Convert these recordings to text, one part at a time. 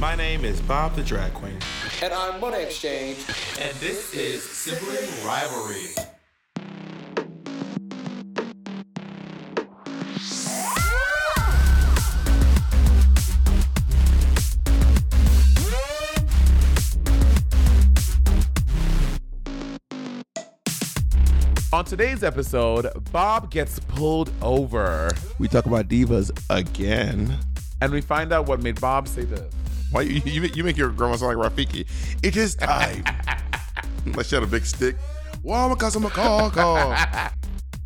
My name is Bob the Drag Queen. And I'm Monet X Change. And this is Sibling Rivalry. On today's episode, Bob gets pulled over. We talk about divas again. And we find out what made Bob say this. Why you, you, you make your grandma sound like Rafiki? It is time. like she had a big stick. Well, because I'm a call call.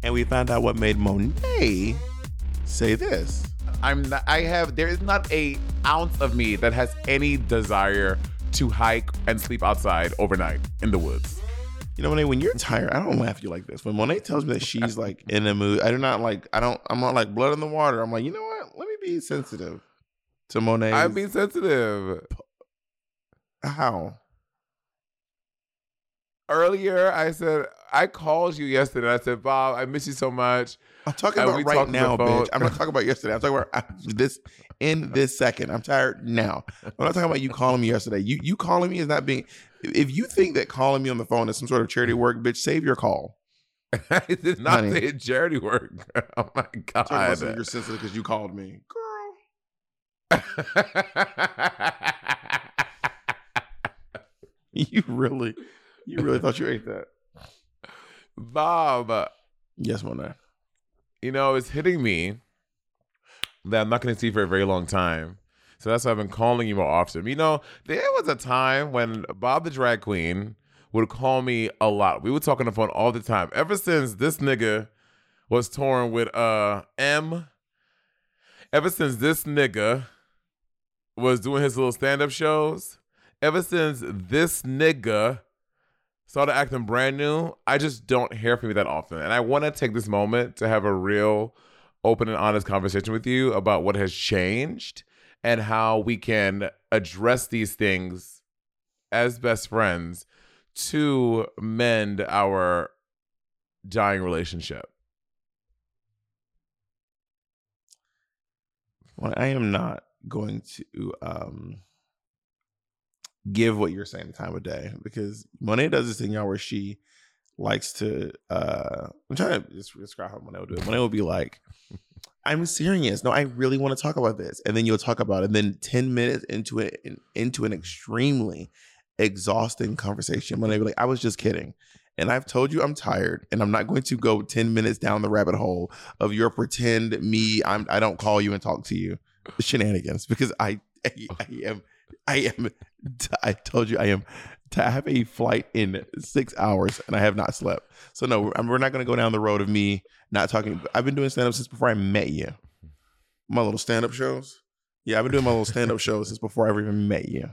and we found out what made Monet say this. I'm not, I have there is not a ounce of me that has any desire to hike and sleep outside overnight in the woods. You know, Monet, when you're tired, I don't laugh at you like this. When Monet tells me that she's like in a mood, I do not like, I don't, I'm not like blood in the water. I'm like, you know what? Let me be sensitive to Monet. I'm being sensitive. How? Earlier, I said, I called you yesterday. I said, Bob, I miss you so much. I'm talking And about right now, bitch. I'm not talking about yesterday. I'm talking about this in this second. I'm tired now. I'm not talking about you calling me yesterday. You you calling me is not being. If you think that calling me on the phone is some sort of charity work, bitch, save your call. I did not Honey. say charity work. Oh my god. you're sensitive because you called me. You really, you really thought you ate that? Bob, Yes, Monet. you know, it's hitting me that I'm not going to see for a very long time. So that's why I've been calling you more often. You know, there was a time when Bob the drag queen would call me a lot. We would talk on the phone all the time. Ever since this nigga was touring with uh M, ever since this nigga was doing his little stand-up shows, ever since this nigga started acting brand new, I just don't hear from you that often. And I want to take this moment to have a real open and honest conversation with you about what has changed and how we can address these things as best friends to mend our dying relationship. Well, I am not going to um give what you're saying the time of day because Monet does this thing, y'all, where she likes to uh I'm trying to just describe how Monet will do it. Monet will be like, I'm serious. No, I really want to talk about this. And then you'll talk about it. And then 10 minutes into it into an extremely exhausting conversation, Monet will be like, I was just kidding. And I've told you I'm tired, and I'm not going to go 10 minutes down the rabbit hole of your pretend me. I'm I don't call you and talk to you shenanigans because I I, I am I am I told you I am to have a flight in six hours and I have not slept. So no, we're, not going to go down the road of me not talking. I've been doing stand up since before I met you. My little stand up shows. Yeah, I've been doing my little stand up shows since before I ever even met you.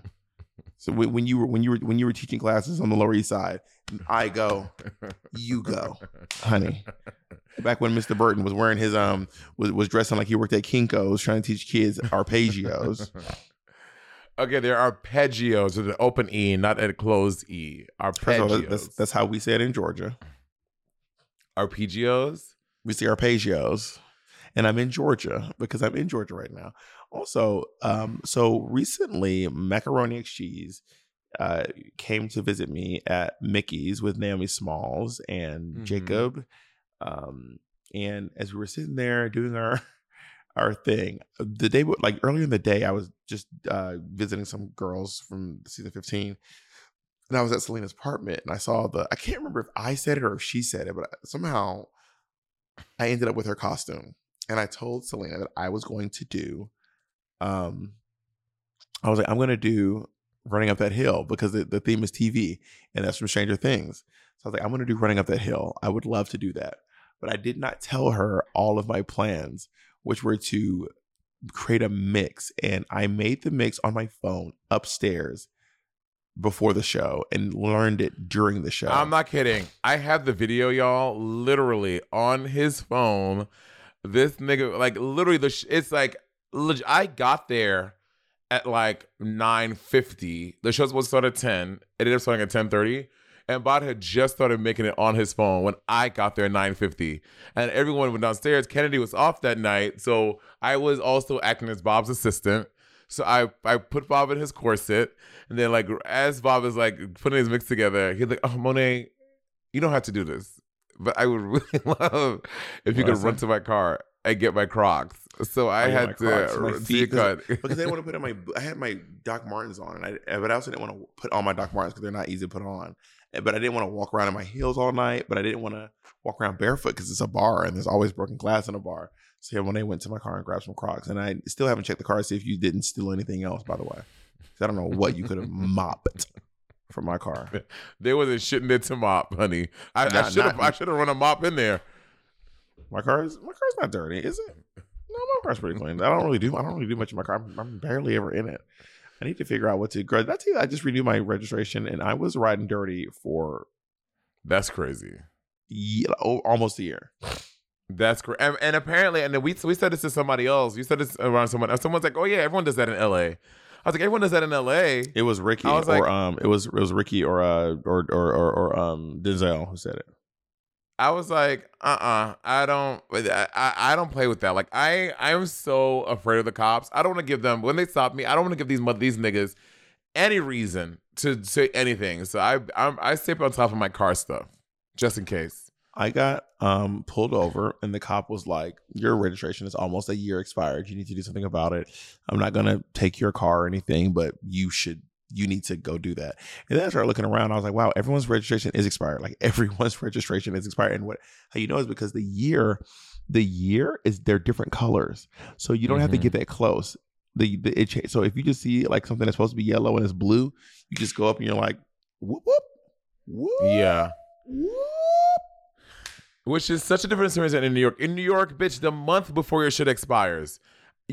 So when, you were when you were when you were teaching classes on the Lower East Side, I go, you go, honey. Back when Mr. Burton was wearing his um was was dressing like he worked at Kinko's trying to teach kids arpeggios. Okay, there are arpeggios with an open E, not a closed E. Of all, Arpeggios. that's that's how we say it in Georgia. arpeggios. We say arpeggios. And I'm in Georgia because I'm in Georgia right now. Also, um, so recently Macaroni and Cheese uh came to visit me at Mickey's with Naomi Smalls and Mhm. Jacob. Um, and as we were sitting there doing our our thing, the day like earlier in the day, I was just uh visiting some girls from season 15 and I was at Salina's apartment and I saw the I can't remember if I said it or if she said it, but somehow I ended up with her costume. And I told Salina that I was going to do um I was like, I'm gonna do running up that hill because the, the theme is TV and that's from Stranger Things. So I was like, I'm gonna do running up that hill. I would love to do that. But I did not tell her all of my plans, which were to create a mix. And I made the mix on my phone upstairs before the show and learned it during the show. I'm not kidding. I have the video, y'all, literally on his phone. This nigga, like, literally, the sh- it's like, I got there at like 9.50. The show's supposed to start at 10. It ended up starting at 10.30. And Bob had just started making it on his phone when I got there at 9.50. And everyone went downstairs. Kennedy was off that night. So I was also acting as Bob's assistant. So I I put Bob in his corset, and then like as Bob is like putting his mix together, he's like, "Oh, Monet, you don't have to do this, but I would really love if you What could run to my car and get my Crocs." So I had to see cut because I didn't want to put on my. I had my Doc Martens on, and I eh, but I also didn't want to put on my Doc Martens because they're not easy to put on. Eh, but I didn't want to walk around in my heels all night. But I didn't want to walk around barefoot because it's a bar and there's always broken glass in a bar. So yeah, when they went to my car and grabbed some Crocs, and I still haven't checked the car to see if you didn't steal anything else. By the way, I don't know what you could have mopped from my car. There wasn't shit in there to mop, honey. I, I should have I should have run a mop in there. My car is my car's not dirty, is it? No, my car's pretty clean. I don't really do I don't really do much in my car. I'm, I'm barely ever in it. I need to figure out what to. That's I just renewed my registration, and I was riding dirty for That's crazy. ye- oh, almost a year. That's correct. And, and apparently, and then we we said this to somebody else. You said this around someone. else. Someone's like, "Oh yeah, everyone does that in L.A." I was like, "Everyone does that in L.A." It was Ricky, I was or like- um, it was it was Ricky or uh or or or, or um Denzel who said it. I was like, "Uh, uh I don't, I, I don't play with that. Like, I, I am so afraid of the cops. I don't want to give them when they stop me. I don't want to give these mo- these niggas any reason to say anything. So I, I'm, I stay on top of my car stuff just in case. I got um pulled over, and the cop was like, "Your registration is almost a year expired. You need to do something about it. I'm not gonna take your car or anything, but you should." You need to go do that. And then I started looking around. I was like, wow, everyone's registration is expired. Like everyone's registration is expired. And what how you know is because the year, the year is they're different colors. So you don't have to Mhm. get that close. The, the it cha- so if you just see like something that's supposed to be yellow and it's blue, you just go up and you're like, whoop whoop, whoop, Yeah. whoop. Which is such a different experience than in New York. In New York, bitch, the month before your shit expires,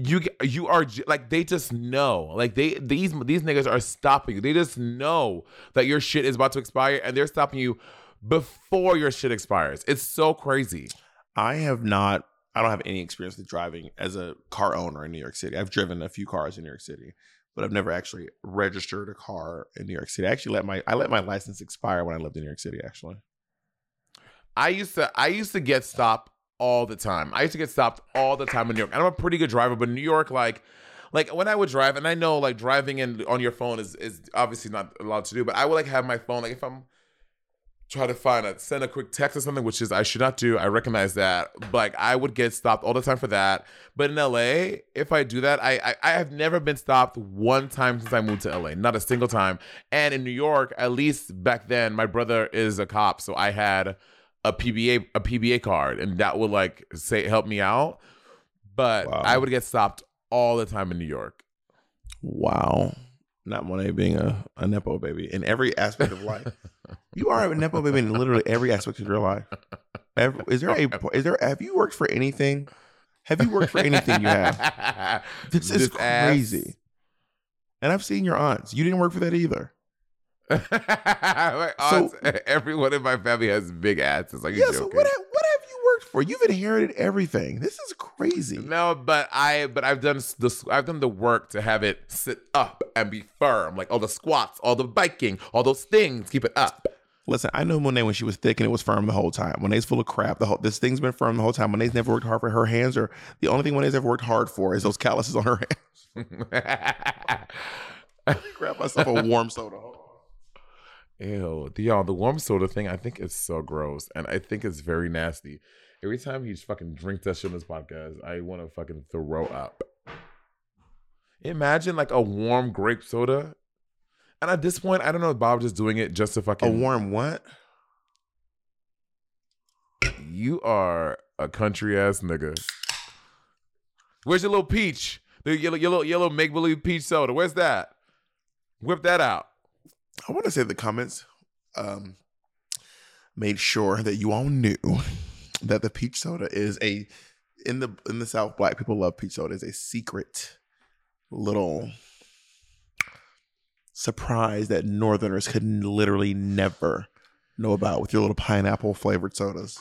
you you are like they just know. Like they these these niggas are stopping you. They just know that your shit is about to expire, and they're stopping you before your shit expires. It's so crazy. I have not. I don't have any experience with driving as a car owner in New York City. I've driven a few cars in New York City, but I've never actually registered a car in New York City. I actually let my I let my license expire when I lived in New York City. Actually, I used to I used to get stopped all the time. I used to get stopped all the time in New York. And I'm a pretty good driver, but New York, like like when I would drive, and I know like driving in on your phone is is obviously not allowed to do, but I would like have my phone like if I'm trying to find a send a quick text or something, which is I should not do. I recognize that. But like I would get stopped all the time for that. But in LA, if I do that, I, I I have never been stopped one time since I moved to LA. Not a single time. And in New York, at least back then, my brother is a cop, so I had a PBA a PBA card, and that would like say help me out. But Wow. I would get stopped all the time in New York. wow, not Monet being a, a nepo baby in every aspect of life. you are a nepo baby in literally every aspect of your life. Every, is there a is there have you worked for anything? Have you worked for anything you have? This is ass. crazy. And I've seen your aunts. You didn't work for that either. My aunts, everyone in my family has big asses. Are you Yeah. So what have, what have you worked for? You've inherited everything. This is crazy. No, but I but I've done the I've done the work to have it sit up and be firm, like all the squats, all the biking, all those things. Keep it up. Listen, I know Monet when she was thick and it was firm the whole time. Monet's full of crap. The whole this thing's been firm the whole time. Monet's never worked hard for her hands, or the only thing Monet's ever worked hard for is those calluses on her hands. Grab myself a warm soda. Ew, the y'all, the warm soda thing, I think is so gross, and I think it's very nasty. Every time he fucking drinks that shit on this podcast, I want to fucking throw up. Imagine like a warm grape soda, and at this point, I don't know if Bob just doing it just to fucking. A warm what? You are a country ass nigga. Where's your little peach? The yellow, yellow, yellow make believe peach soda. Where's that? Whip that out. I want to say the comments um, made sure that you all knew that the peach soda is a in the in the South. Black people love peach soda. Is a secret little surprise that Northerners could literally never know about with your little pineapple flavored sodas.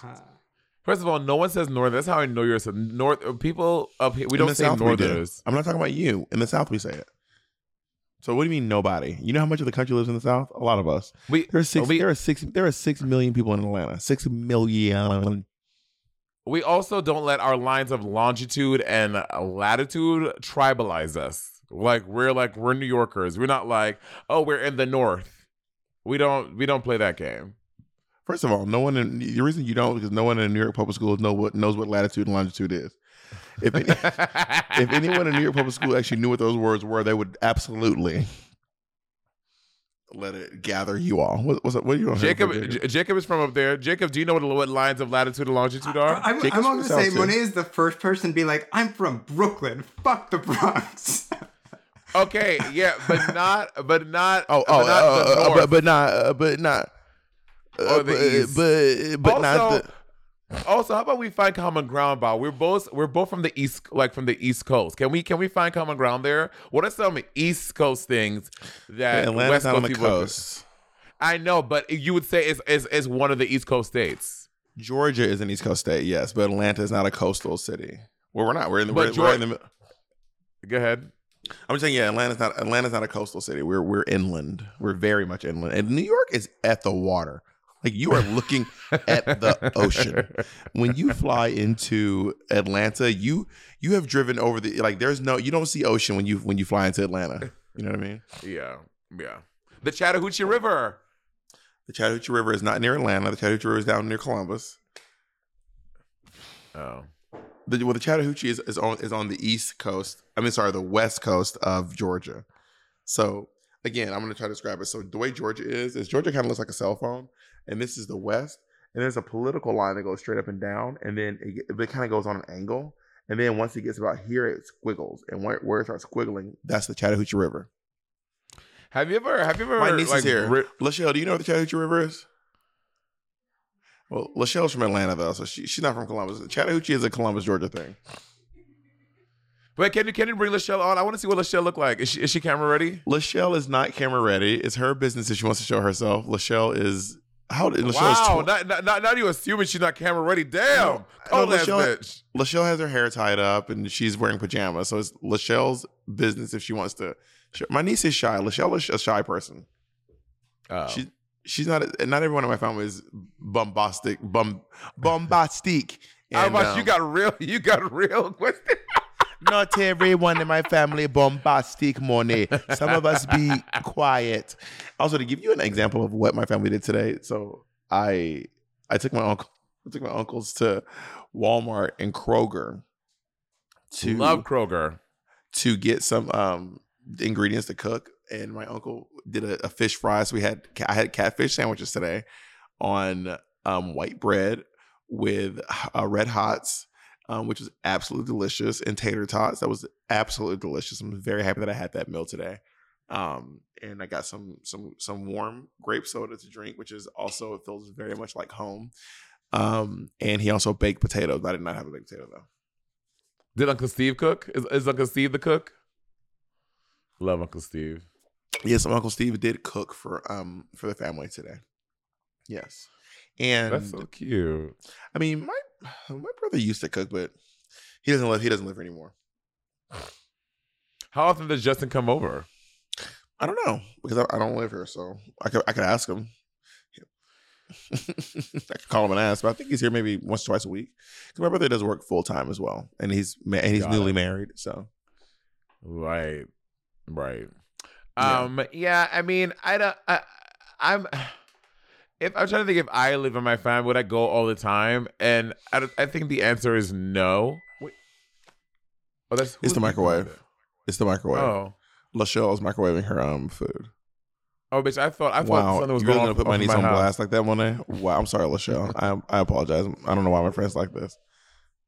First of all, no one says northern. That's how I know you're a north. uh, People up here, we In don't say South, northerners. I'm not talking about you. In the South, we say it. So what do you mean nobody? You know how much of the country lives in the South? A lot of us. We There are six. We, there are six. There are six million people in Atlanta. Six million. we also don't let our lines of longitude and latitude tribalize us. Like we're like we're New Yorkers. We're not like oh we're in the North. We don't we don't play that game. First of all, no one in the reason you don't because no one in New York public schools know what knows what latitude and longitude is. If any, if anyone in New York public school actually knew what those words were, they would absolutely let it gather you all. What, what's up? What are you on? here Jacob J- Jacob is from up there. Jacob, do you know what, what lines of latitude and longitude are? I'm, Jacob's I'm going to say too. Monet is the first person to be like, I'm from Brooklyn. Fuck the Bronx. okay, yeah, but not but not Oh, but oh, not uh, uh, but but not uh, but not uh, Or the but, East. but but not the. Also, how about we find common ground, Bob? We're both we're both from the east, like from the East Coast. Can we can we find common ground there? What are some East Coast things that Atlanta's West not on the people- coast. I know, but you would say it's, it's, is one of the East Coast states. Georgia is an East Coast state, yes, but Atlanta is not a coastal city. Well, we're not. We're in the. But We're, we're in Geor- Go ahead. I'm just saying, yeah, Atlanta's not. Atlanta's not a coastal city. We're we're inland. We're very much inland, and New York is at the water. Like you are looking at the ocean. When you fly into Atlanta, you you have driven over the like. There's no. You don't see ocean when you when you fly into Atlanta. You know what I mean? Yeah, yeah. The Chattahoochee River. The Chattahoochee River is not near Atlanta. The Chattahoochee River is down near Columbus. Oh, The, well, the Chattahoochee is, is on is on the east coast. I mean, sorry, the west coast of Georgia. So again, I'm going to try to describe it. So the way Georgia is is Georgia kind of looks like a cell phone, and this is the west, and there's a political line that goes straight up and down, and then it, it kind of goes on an angle, and then once it gets about here, it squiggles, and where, where it starts squiggling, that's the Chattahoochee River. have you ever have you ever My niece like is here. ri- Lachelle, do you know what the Chattahoochee River is? Well, Lachelle's from Atlanta though, so she, she's not from Columbus. Chattahoochee is a Columbus, Georgia thing. Wait, can you can you bring Lachelle on? I want to see what Lachelle look like. Is she is she camera ready? Lachelle is not camera ready. It's her business if she wants to show herself. Lachelle is how did Lachelle's wow, not, not, not, not you assuming she's not camera ready. Damn, No, no, Lachelle- bitch. Lachelle has her hair tied up and she's wearing pajamas. So it's Lachelle's business if she wants to. My niece is shy. Lachelle is a shy person. Oh. She she's not. Not everyone in my family is bombastic, bum bombastic. And, about um, you got real? You got real question. Not everyone in my family bombastic money. Some of us be quiet. Also, to give you an example of what my family did today, so I I took my uncle I took my uncles to Walmart and Kroger to Love Kroger. to get some um ingredients to cook. And my uncle did a, a fish fry. So we had I had catfish sandwiches today on um, white bread with uh, red hots, um, which was absolutely delicious, and tater tots. That was absolutely delicious. I'm very happy that I had that meal today. Um, and I got some some some warm grape soda to drink, which is also it feels very much like home. Um, and he also baked potatoes. I did not have a baked potato though. Did Uncle Steve cook? Is, is Uncle Steve the cook? Love Uncle Steve. Yes, Uncle Steve did cook for um for the family today. Yes. And That's so cute. I mean my my brother used to cook, but he doesn't live he doesn't live here anymore. How often does Justin come over? I don't know because I, I don't live here, so I could I could ask him. I could call him and ask, but I think he's here maybe once twice a week. Because my brother does work full time as well, and he's ma- and he's Got newly it. married. So Right, right. Yeah. Um, yeah. I mean, I don't. I, I'm. If I'm trying to think, if I live in my family, would I go all the time? And I, I think the answer is no. Wait. Oh, that's It's the microwave. that? it's the microwave. Oh, Lachelle is microwaving her um food. oh, bitch! I thought I thought wow, something was you're going gonna on. put my off niece in on house. blast like that one day. Wow, I'm sorry, Lachelle. I I apologize. I don't know why my friends like this.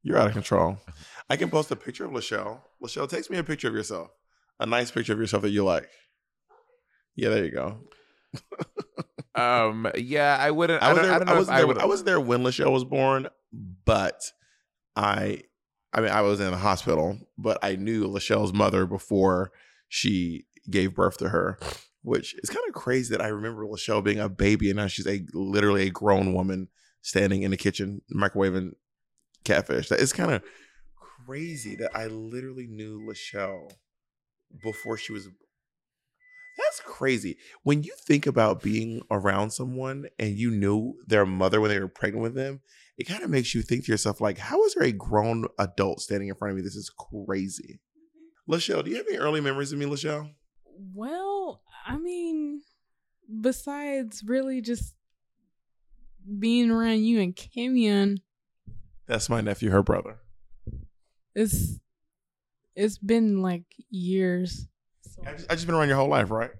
You're out of control. I can post a picture of Lachelle. Lachelle, takes me a picture of yourself, a nice picture of yourself that you like. Yeah, there you go. Um, yeah, I wouldn't. I I, there. I I, was I there. would. I was there when Lachelle was born, but I, I mean, I was in the hospital, but I knew Lachelle's mother before she gave birth to her, which is kind of crazy that I remember Lachelle being a baby and now she's a literally a grown woman standing in the kitchen microwaving catfish. That is kind of crazy that I literally knew Lachelle before she was that's crazy. When you think about being around someone and you knew their mother when they were pregnant with them, it kind of makes you think to yourself, like, how is there a grown adult standing in front of me? This is crazy. Lachelle, do you have any early memories of me, Lachelle? Well, I mean, besides really just being around you and Kimian, That's my nephew, her brother. it's it's been like years. So, I just, I just been around your whole life, right?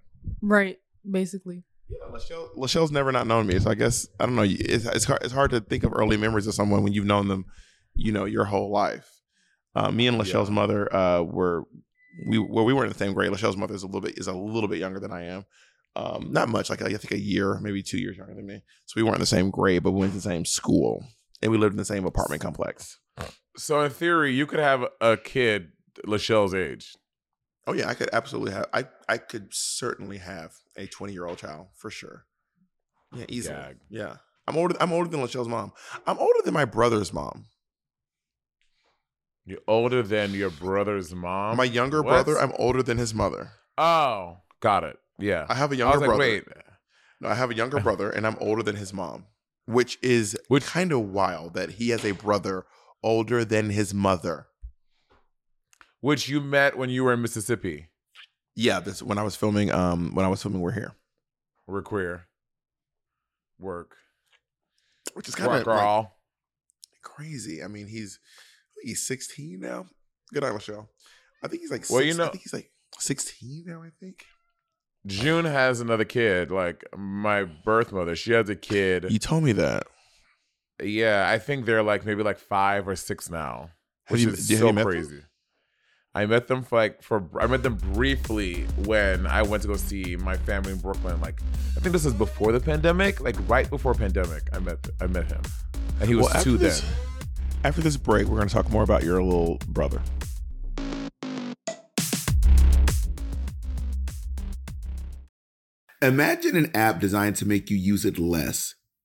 right, basically. Yeah, Lachelle, Lachelle's never not known me, so I guess I don't know. It's it's hard, it's hard to think of early memories of someone when you've known them, you know, your whole life. Uh, me and Lachelle's mother uh, were we well we weren't in the same grade. Lachelle's mother is a little bit is a little bit younger than I am, um, not much, like I think a year, maybe two years younger than me. So we weren't in the same grade, but we went to the same school and we lived in the same apartment complex. So in theory, you could have a kid Lachelle's age. Oh yeah, I could absolutely have. I I could certainly have a twenty year old child for sure. Yeah, easily. Gag. Yeah, I'm older. I'm older than Lachelle's mom. I'm older than my brother's mom. You're older than your brother's mom. my younger What? brother, I'm older than his mother. Oh, got it. Yeah. I have a I younger was like, brother. wait. No, I have a younger brother, and I'm older than his mom, which is Which- kind of wild that he has a brother older than his mother. Which you met when you were in Mississippi. Yeah, this when I was filming. Um, when I was filming, we're here, We're queer. Work. which is kind of like, crazy. I mean, he's he's 16 now. Good night, Michelle. I think he's like Well, you know- I think he's like 16 now. I think. June has another kid. Like my birth mother, she has a kid. You told me that. Yeah, I think they're like maybe like five or six now. Have Which you- is so met them? Crazy. I met them for like for I met them briefly when I went to go see my family in Brooklyn. Like I think this was before the pandemic, like right before pandemic. I met I met him, and he was Well, after two this- then. After this break, we're going to talk more about your little brother. Imagine an app designed to make you use it less.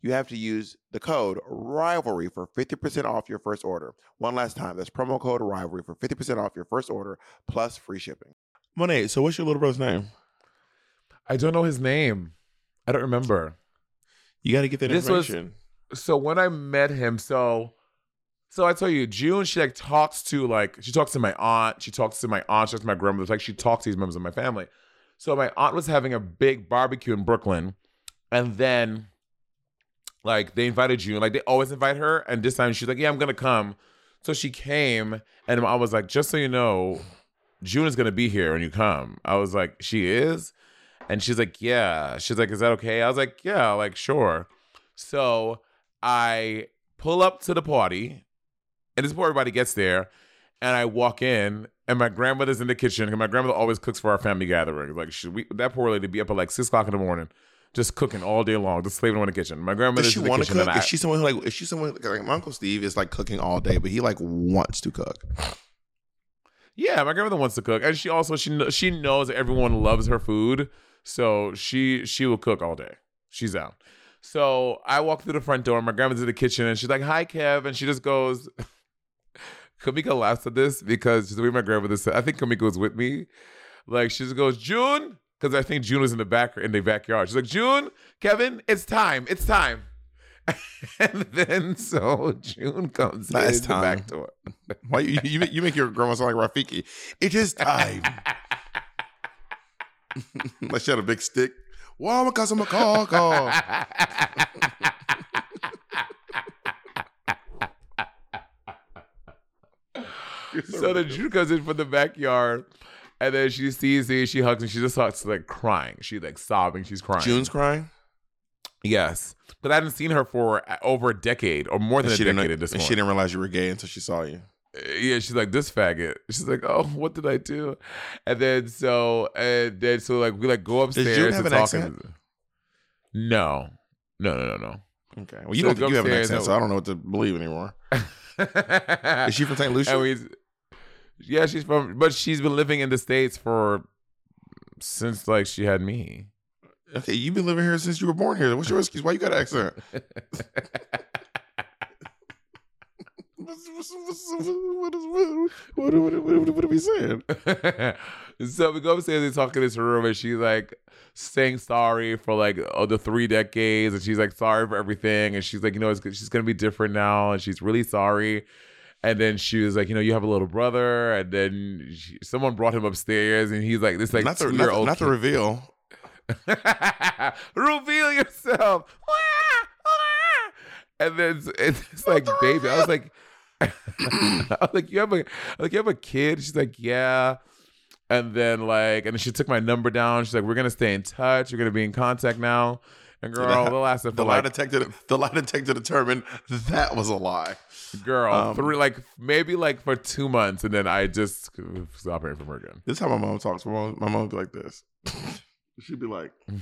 you have to use the code rivalry for 50% off your first order. One last time, that's promo code rivalry for 50% off your first order plus free shipping. Monet, so what's your little brother's name? I don't know his name. I don't remember. You got to get that This was- information. so when I met him, so so I tell you, June, she like talks to like she talks to my aunt, she talks to my aunt, she talks to my grandmother, it's like she talks to these members of my family. So my aunt was having a big barbecue in Brooklyn, and then like they invited June, like they always invite her, and this time she's like, "Yeah, I'm gonna come." So she came, and I was like, "Just so you know, June is gonna be here when you come." I was like, "She is," and she's like, "Yeah." She's like, "Is that okay?" I was like, "Yeah, like sure." So I pull up to the party, and this is before everybody gets there, and I walk in, and my grandmother's in the kitchen. And my grandmother always cooks for our family gatherings. Like she, we, that poor lady be up at like six o'clock in the morning, just cooking all day long, just slaving in the kitchen. My grandmother's Does she want to cook? Is she someone who like? Is she someone like my uncle Steve is like cooking all day, but he like wants to cook. Yeah, my grandmother wants to cook, and she also she she knows that everyone loves her food, so she she will cook all day. She's out. So I walk through the front door. My grandmother's in the kitchen, and she's like, "Hi, Kev," and she just goes. Kamika laughs at this because the way my grandmother said, I think Kamika was with me. Like she just goes, June, because I think June was in the back in the backyard. She's like, June, Kevin, it's time, it's time. and then so June comes Nah, in it's the time. back door. Why you, you make- you make your grandma sound like Rafiki? It is time. like she had a big stick. Wow, my cousin Macaw. so the Jew comes in from the backyard, and then she sees me, she hugs me, she just starts like crying. She's like sobbing, she's crying. June's crying. yes, but I hadn't seen her for over a decade or more than And a she, decade didn't, at this and point. she didn't realize you were gay until she saw you. Uh, yeah, she's like this faggot. She's like, oh, what did I do? And then so and then so like we like go upstairs. June have to an talk accent? and- no, no, no, no, no. Okay. Well, you So don't think you have an accent, so I don't know what to believe anymore. Is she from St. Lucia? And we, yeah, she's from, but she's been living in the states for since like she had me. okay, you've been living here since you were born here. What's your excuse? Why you got an accent? Is- what- what are we saying? so we go upstairs and talk in this room, and she's like saying sorry for like oh, the three decades, and she's like sorry for everything, and she's like, you know, it's, she's gonna be different now, and she's really sorry. And then she was like, you know, you have a little brother, and then she, someone brought him upstairs, and he's like this like not the, two year old. not the reveal. Reveal yourself. And then it's, it's like, baby. I was like, I was like, you have a like you have a kid. She's like, yeah. And then like, and then she took my number down. She's like, we're gonna stay in touch. We're gonna be in contact now. And girl, the last The lie like, detector, the lie detector determined that was a lie. Girl, um, three like maybe like for two months, and then I just stop hearing from her again. This is how my mom talks. My mom, my mom be like this. She'd be like,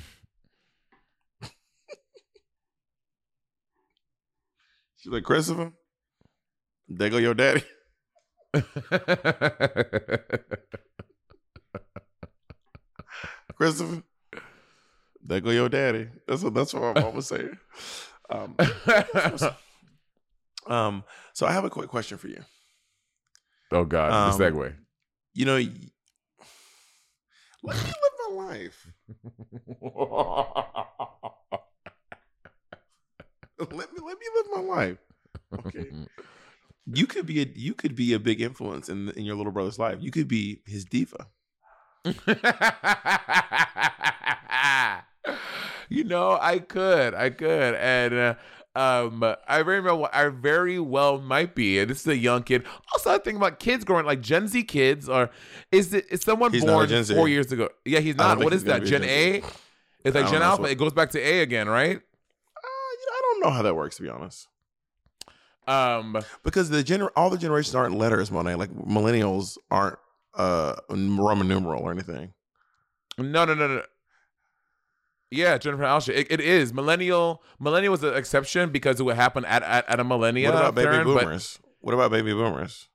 she's like, Christopher, there go your daddy. Christopher, there go your daddy. That's what that's what my mom was saying. Um, um, so I have a quick question for you. oh God, Um, the segue. You know, let me live my life. let me let me live my life. Okay. You could be a you could be a big influence in in your little brother's life. You could be his diva. you know, I could, I could, and uh, um, I very well, I very well might be. And this is a young kid. Also, I think about kids growing like Gen Z kids, or is it is someone He's born four years ago? Yeah, he's not. What he's is that? Gen Gen A? It's like Gen Alpha. so- It goes back to A again, right? Uh, I don't know how that works to be honest. Um, Because the gener- all the generations aren't letters, Monet. Like millennials aren't uh Roman numeral or anything. no, no, no, no. Yeah, Jennifer Alsha. It, it is millennial. Millennial was an exception because it would happen at at, at a millennia. what about baby turn, boomers? What about baby boomers?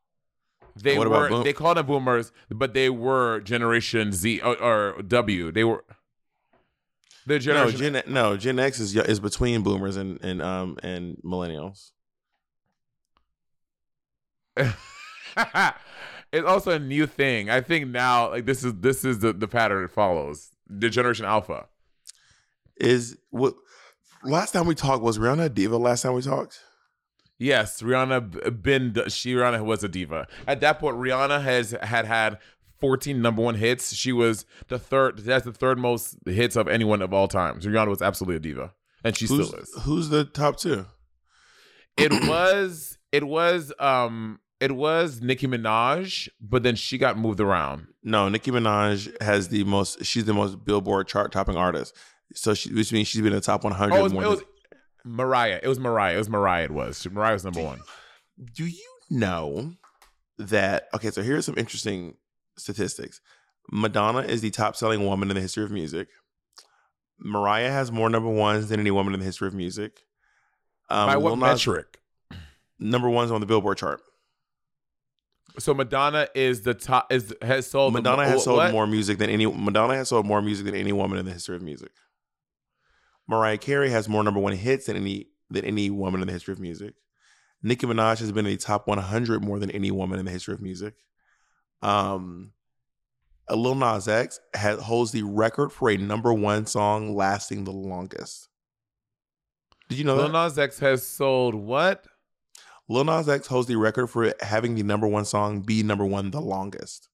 They What were boom- they called them boomers, but they were Generation Z or, or W. They were the No, generation. Gen no Gen X is is between boomers and and um and millennials. it's also a new thing. I think now, like this is this is the the pattern it follows. The Generation Alpha. Is what last time we talked was Rihanna a diva? Last time we talked, Yes, Rihanna been she Rihanna was a diva. At that point, Rihanna has had had 14 number one hits. She was the third. That's the third most hits of anyone of all time. So Rihanna was absolutely a diva. and she who's, still is. who's the top two? It was it was um it was Nicki Minaj, but then she got moved around. No, Nicki Minaj has the most. She's the most Billboard chart topping artist. So she, which means she's been in the top 100 Oh, it was, more it was Mariah. It was Mariah. It was Mariah. It was Mariah was number one. Do you know that? Okay, so here's some interesting statistics. Madonna is the top selling woman in the history of music. Mariah has more number ones than any woman in the history of music. Um, By Lil what Nas- metric? Number one's on the Billboard chart. So Madonna is the top. Is has sold. Madonna mo- has sold what? more music than any. Madonna has sold more music than any woman in the history of music. Mariah Carey has more number one hits than any than any woman in the history of music. Nicki Minaj has been in the top 100 more than any woman in the history of music. Um, Lil Nas X has, holds the record for a number one song lasting the longest. Did you know Lil that? Nas X has sold what? Lil Nas X holds the record for having the number one song be number one the longest.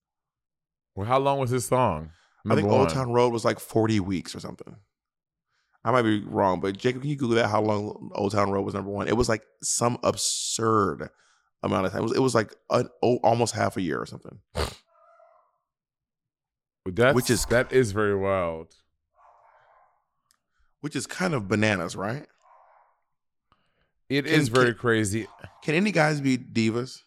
Well, how long was his song? I think Number Old. Town Road was like 40 weeks or something. I might be wrong, but Jacob, can you Google that? How long Old Town Road was number one? It was like some absurd amount of time. It was, it was like an, oh, almost half a year or something. That's, which is- that is very wild. Which is kind of bananas, right? It Can- is very can- crazy. Can any guys be divas?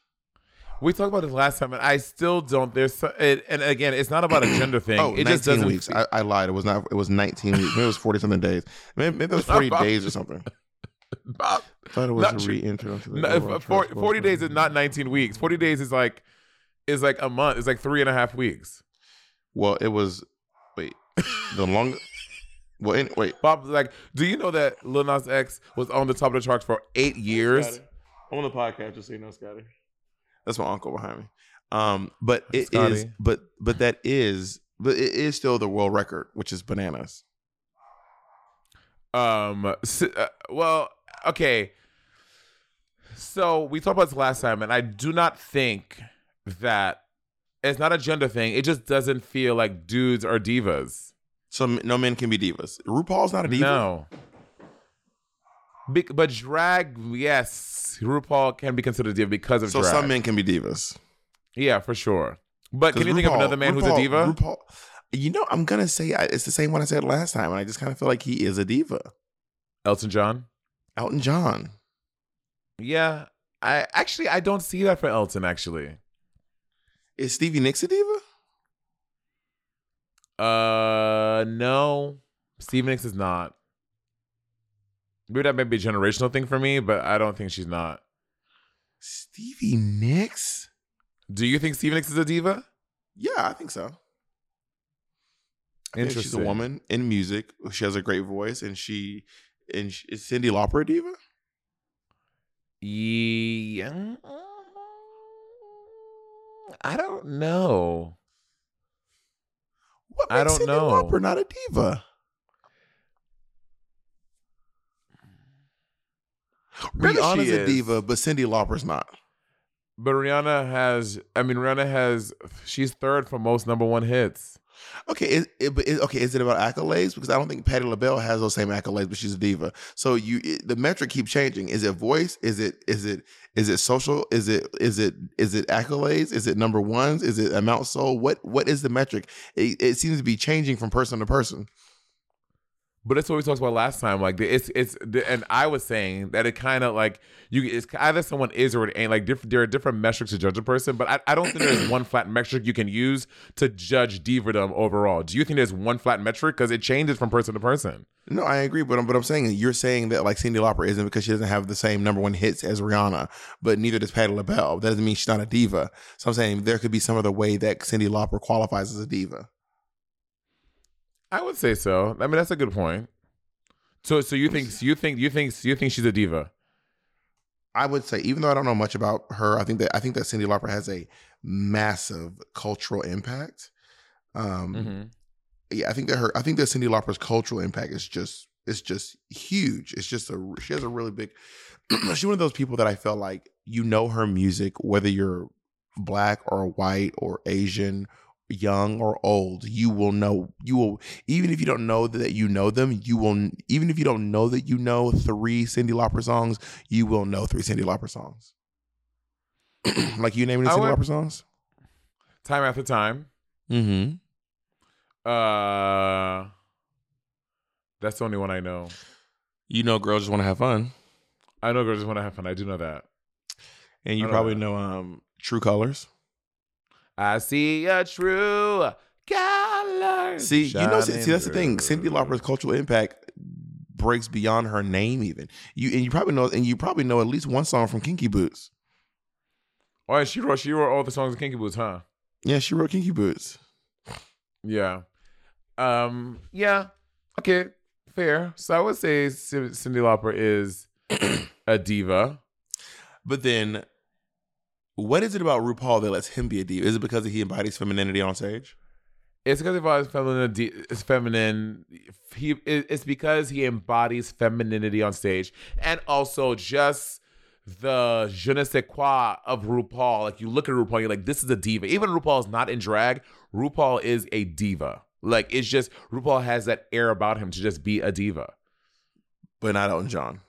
We talked about this last time, and I still don't. There's so, it, and again, it's not about a gender thing. Oh, it 19 just doesn't. weeks. fe- I, I lied. It was not. It was 19 weeks. Maybe it was 40 something days. Maybe, maybe it was 40 days or something. Bob, I thought it was Not a true. re-entry into the no, 40, 40 days is not 19 weeks. 40 days is like is like a month. It's like three and a half weeks. Well, it was. Wait, the long. Well, any, wait. Bob, like, do you know that Lil Nas X was on the top of the charts for eight years? I'm on the podcast, just so you know, Scotty. That's my uncle behind me. Um, but it is, Scotty. but but that is, but it is still the world record, which is bananas. Um. s- uh, well, okay. So we talked about this last time, and I do not think that it's not a gender thing. It just doesn't feel like dudes are divas. So no men can be divas. RuPaul's not a diva. No. Be- but drag, yes, RuPaul can be considered a diva because of drag. So drag. some men can be divas. yeah, for sure. But can you think of another man who's a diva? RuPaul, you know, I'm gonna say I- it's the same one I said last time, and I just kind of feel like he is a diva. Elton John. Elton John. Yeah, I actually I don't see that for Elton. Actually, Is Stevie Nicks a diva? uh, no, Stevie Nicks is not. Maybe that may be a generational thing for me, but I don't think she's not. Stevie Nicks? Do you think Stevie Nicks is a diva? Yeah, I think so. I think She's a Interesting. woman in music. She has a great voice, and she and she, is Cyndi Lauper a diva? Yeah, I don't know. What I makes don't Cyndi know. Lauper not a diva? Maybe Rihanna's a diva, but Cyndi Lauper's not. But Rihanna has, I mean, Rihanna has, she's third for most number one hits. Okay, is, is, okay, is it about accolades? Because I don't think Patti LaBelle has those same accolades, but she's a diva. So you, it, the metric keeps changing. Is it voice? Is it is it is it social? Is it is it is it accolades? Is it number ones? Is it amount sold? What what is the metric? It, it seems to be changing from person to person. But that's what we talked about last time. Like it's it's and I was saying that it kind of like you it's either someone is or it ain't. Like different there are different metrics to judge a person, but I, I don't think there's one flat metric you can use to judge divadom overall. Do you think there's one flat metric because it changes from person to person? No, I agree, but I'm, but I'm saying you're saying that like Cyndi Lauper isn't because she doesn't have the same number one hits as Rihanna, but neither does Patti LaBelle. That doesn't mean she's not a diva. So I'm saying there could be some other way that Cyndi Lauper qualifies as a diva. I would say so. I mean that's a good point. So so you think you think you think you think she's a diva? I would say, even though I don't know much about her, I think that I think that Cyndi Lauper has a massive cultural impact. Um, Mm-hmm. Yeah, I think that her, I think that Cyndi Lauper's cultural impact is just, it's just huge. It's just a, she has a really big. she's one of those people that I felt like you know her music, whether you're black or white or Asian, young or old, you will know. You will even if you don't know that you know them. You will even if you don't know that you know three Cyndi Lauper songs. You will know three Cyndi Lauper songs. like you name any I Cyndi Lauper songs? Time after time. Mm-hmm. Uh, that's the only one I know. You know, girls just want to have fun, I know girls just want to have fun. I do know that. and you know probably that. know um True Colors. I see a true color. See, you know, see, see, that's the thing. Cindy Lauper's cultural impact breaks beyond her name. Even you, and you probably know, and you probably know at least one song from Kinky Boots. Oh, and she wrote she wrote all the songs of Kinky Boots, huh? Yeah, she wrote Kinky Boots. Yeah. Um. Yeah. Okay. Fair. So I would say Cindy Lauper is a diva. But then, what is it about RuPaul that lets him be a diva? Is it because he embodies femininity on stage? It's because he embodies feminine. It's feminine. He. It's because he embodies femininity on stage, and also just the je ne sais quoi of RuPaul. Like you look at RuPaul, you're like, this is a diva. Even RuPaul is not in drag. RuPaul is a diva. Like it's just RuPaul has that air about him to just be a diva. But not Elton John.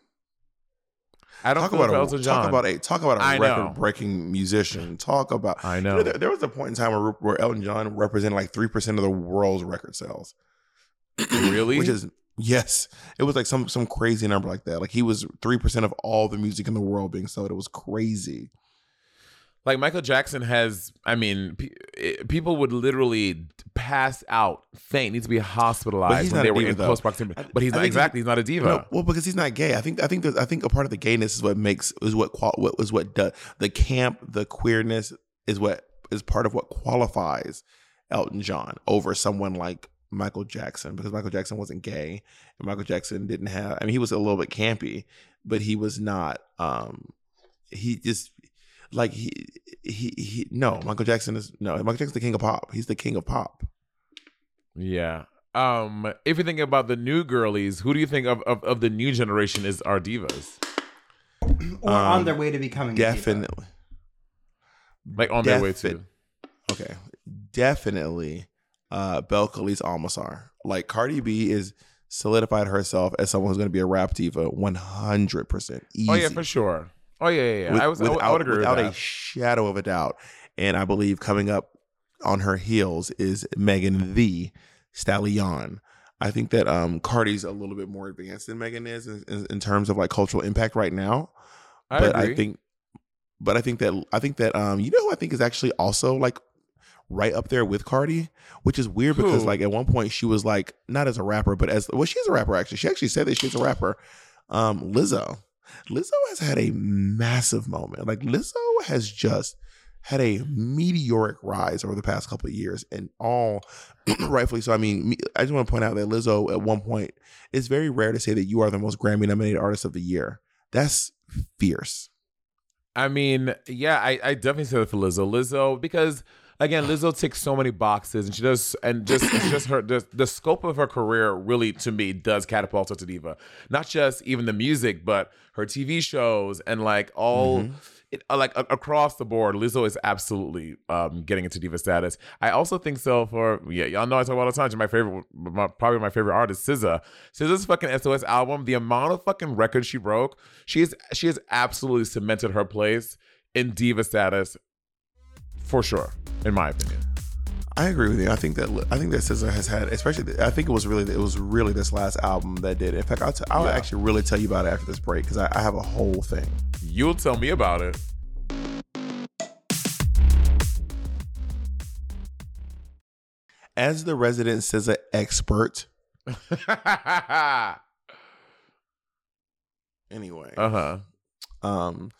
I don't Talk about a John. talk about a talk about a know. record breaking musician. Talk about I You know. there, there was a point in time where, where Elton John represented like three percent of the world's record sales. Really? Which is yes, it was like some some crazy number like that. Like he was three percent of all the music in the world being sold. It was crazy. Like Michael Jackson has. I mean, pe- eh, people would literally pass out, faint, need to be hospitalized when they were in though. close proximity. I- But he's I not exactly. He's not a diva. No, well, because he's not gay. I think I think I think a part of the gayness is what makes is what qual what was what do, the camp the queerness is what is part of what qualifies Elton John over someone like Michael Jackson because Michael Jackson wasn't gay and Michael Jackson didn't have. I mean, he was a little bit campy, but he was not. um He just like he he he. No, Michael Jackson is no. Michael Jackson's the king of pop. He's the king of pop. Yeah. Um, if you think about the new girlies, who do you think of, of, of the new generation is our divas? Or on Um, their way to becoming. Definitely. Like on their way Defi- to. Okay, definitely. Uh, Belcalis Almasar. Like Cardi B is solidified herself as someone who's going to be a rap diva, one hundred percent. Oh yeah, for sure. Oh yeah, yeah, yeah. With- I was I would- I without, agree with without a shadow of a doubt. And I believe coming up on her heels is Megan the Stallion. I think that um Cardi's a little bit more advanced than Megan is in, in, in terms of like cultural impact right now. I but agree. I think, but I think that I think that um, you know who I think is actually also like right up there with Cardi, which is weird because like at one point she was like not as a rapper, but as well, she's a rapper actually. She actually said that she's a rapper. Um, Lizzo, Lizzo has had a massive moment. Like Lizzo has just had a meteoric rise over the past couple of years, and all rightfully so. I mean, I just want to point out that Lizzo at one point it's very rare to say that you are the most Grammy nominated artist of the year. That's fierce. I mean, yeah, I, I definitely say that for Lizzo. Lizzo, because again, Lizzo ticks so many boxes, and she does, and just it's just her the, the scope of her career really to me does catapult her to diva. Not just even the music, but her TV shows and like all. It, uh, like a- across the board, Lizzo is absolutely um, getting into diva status. I also think so for yeah, y'all know I talk about all the time. she's My favorite, my, probably my favorite artist, SZA. SZA's fucking SOS album, the amount of fucking records she broke, she's she has absolutely cemented her place in diva status for sure, in my opinion. I agree with you. I think that I think that SZA has had, especially. I think it was really it was really this last album that did. it. In fact, I'll, t- I'll Yeah. actually really tell you about it after this break because I, I have a whole thing. You'll tell me about it. As the resident SZA expert, anyway. Uh huh. um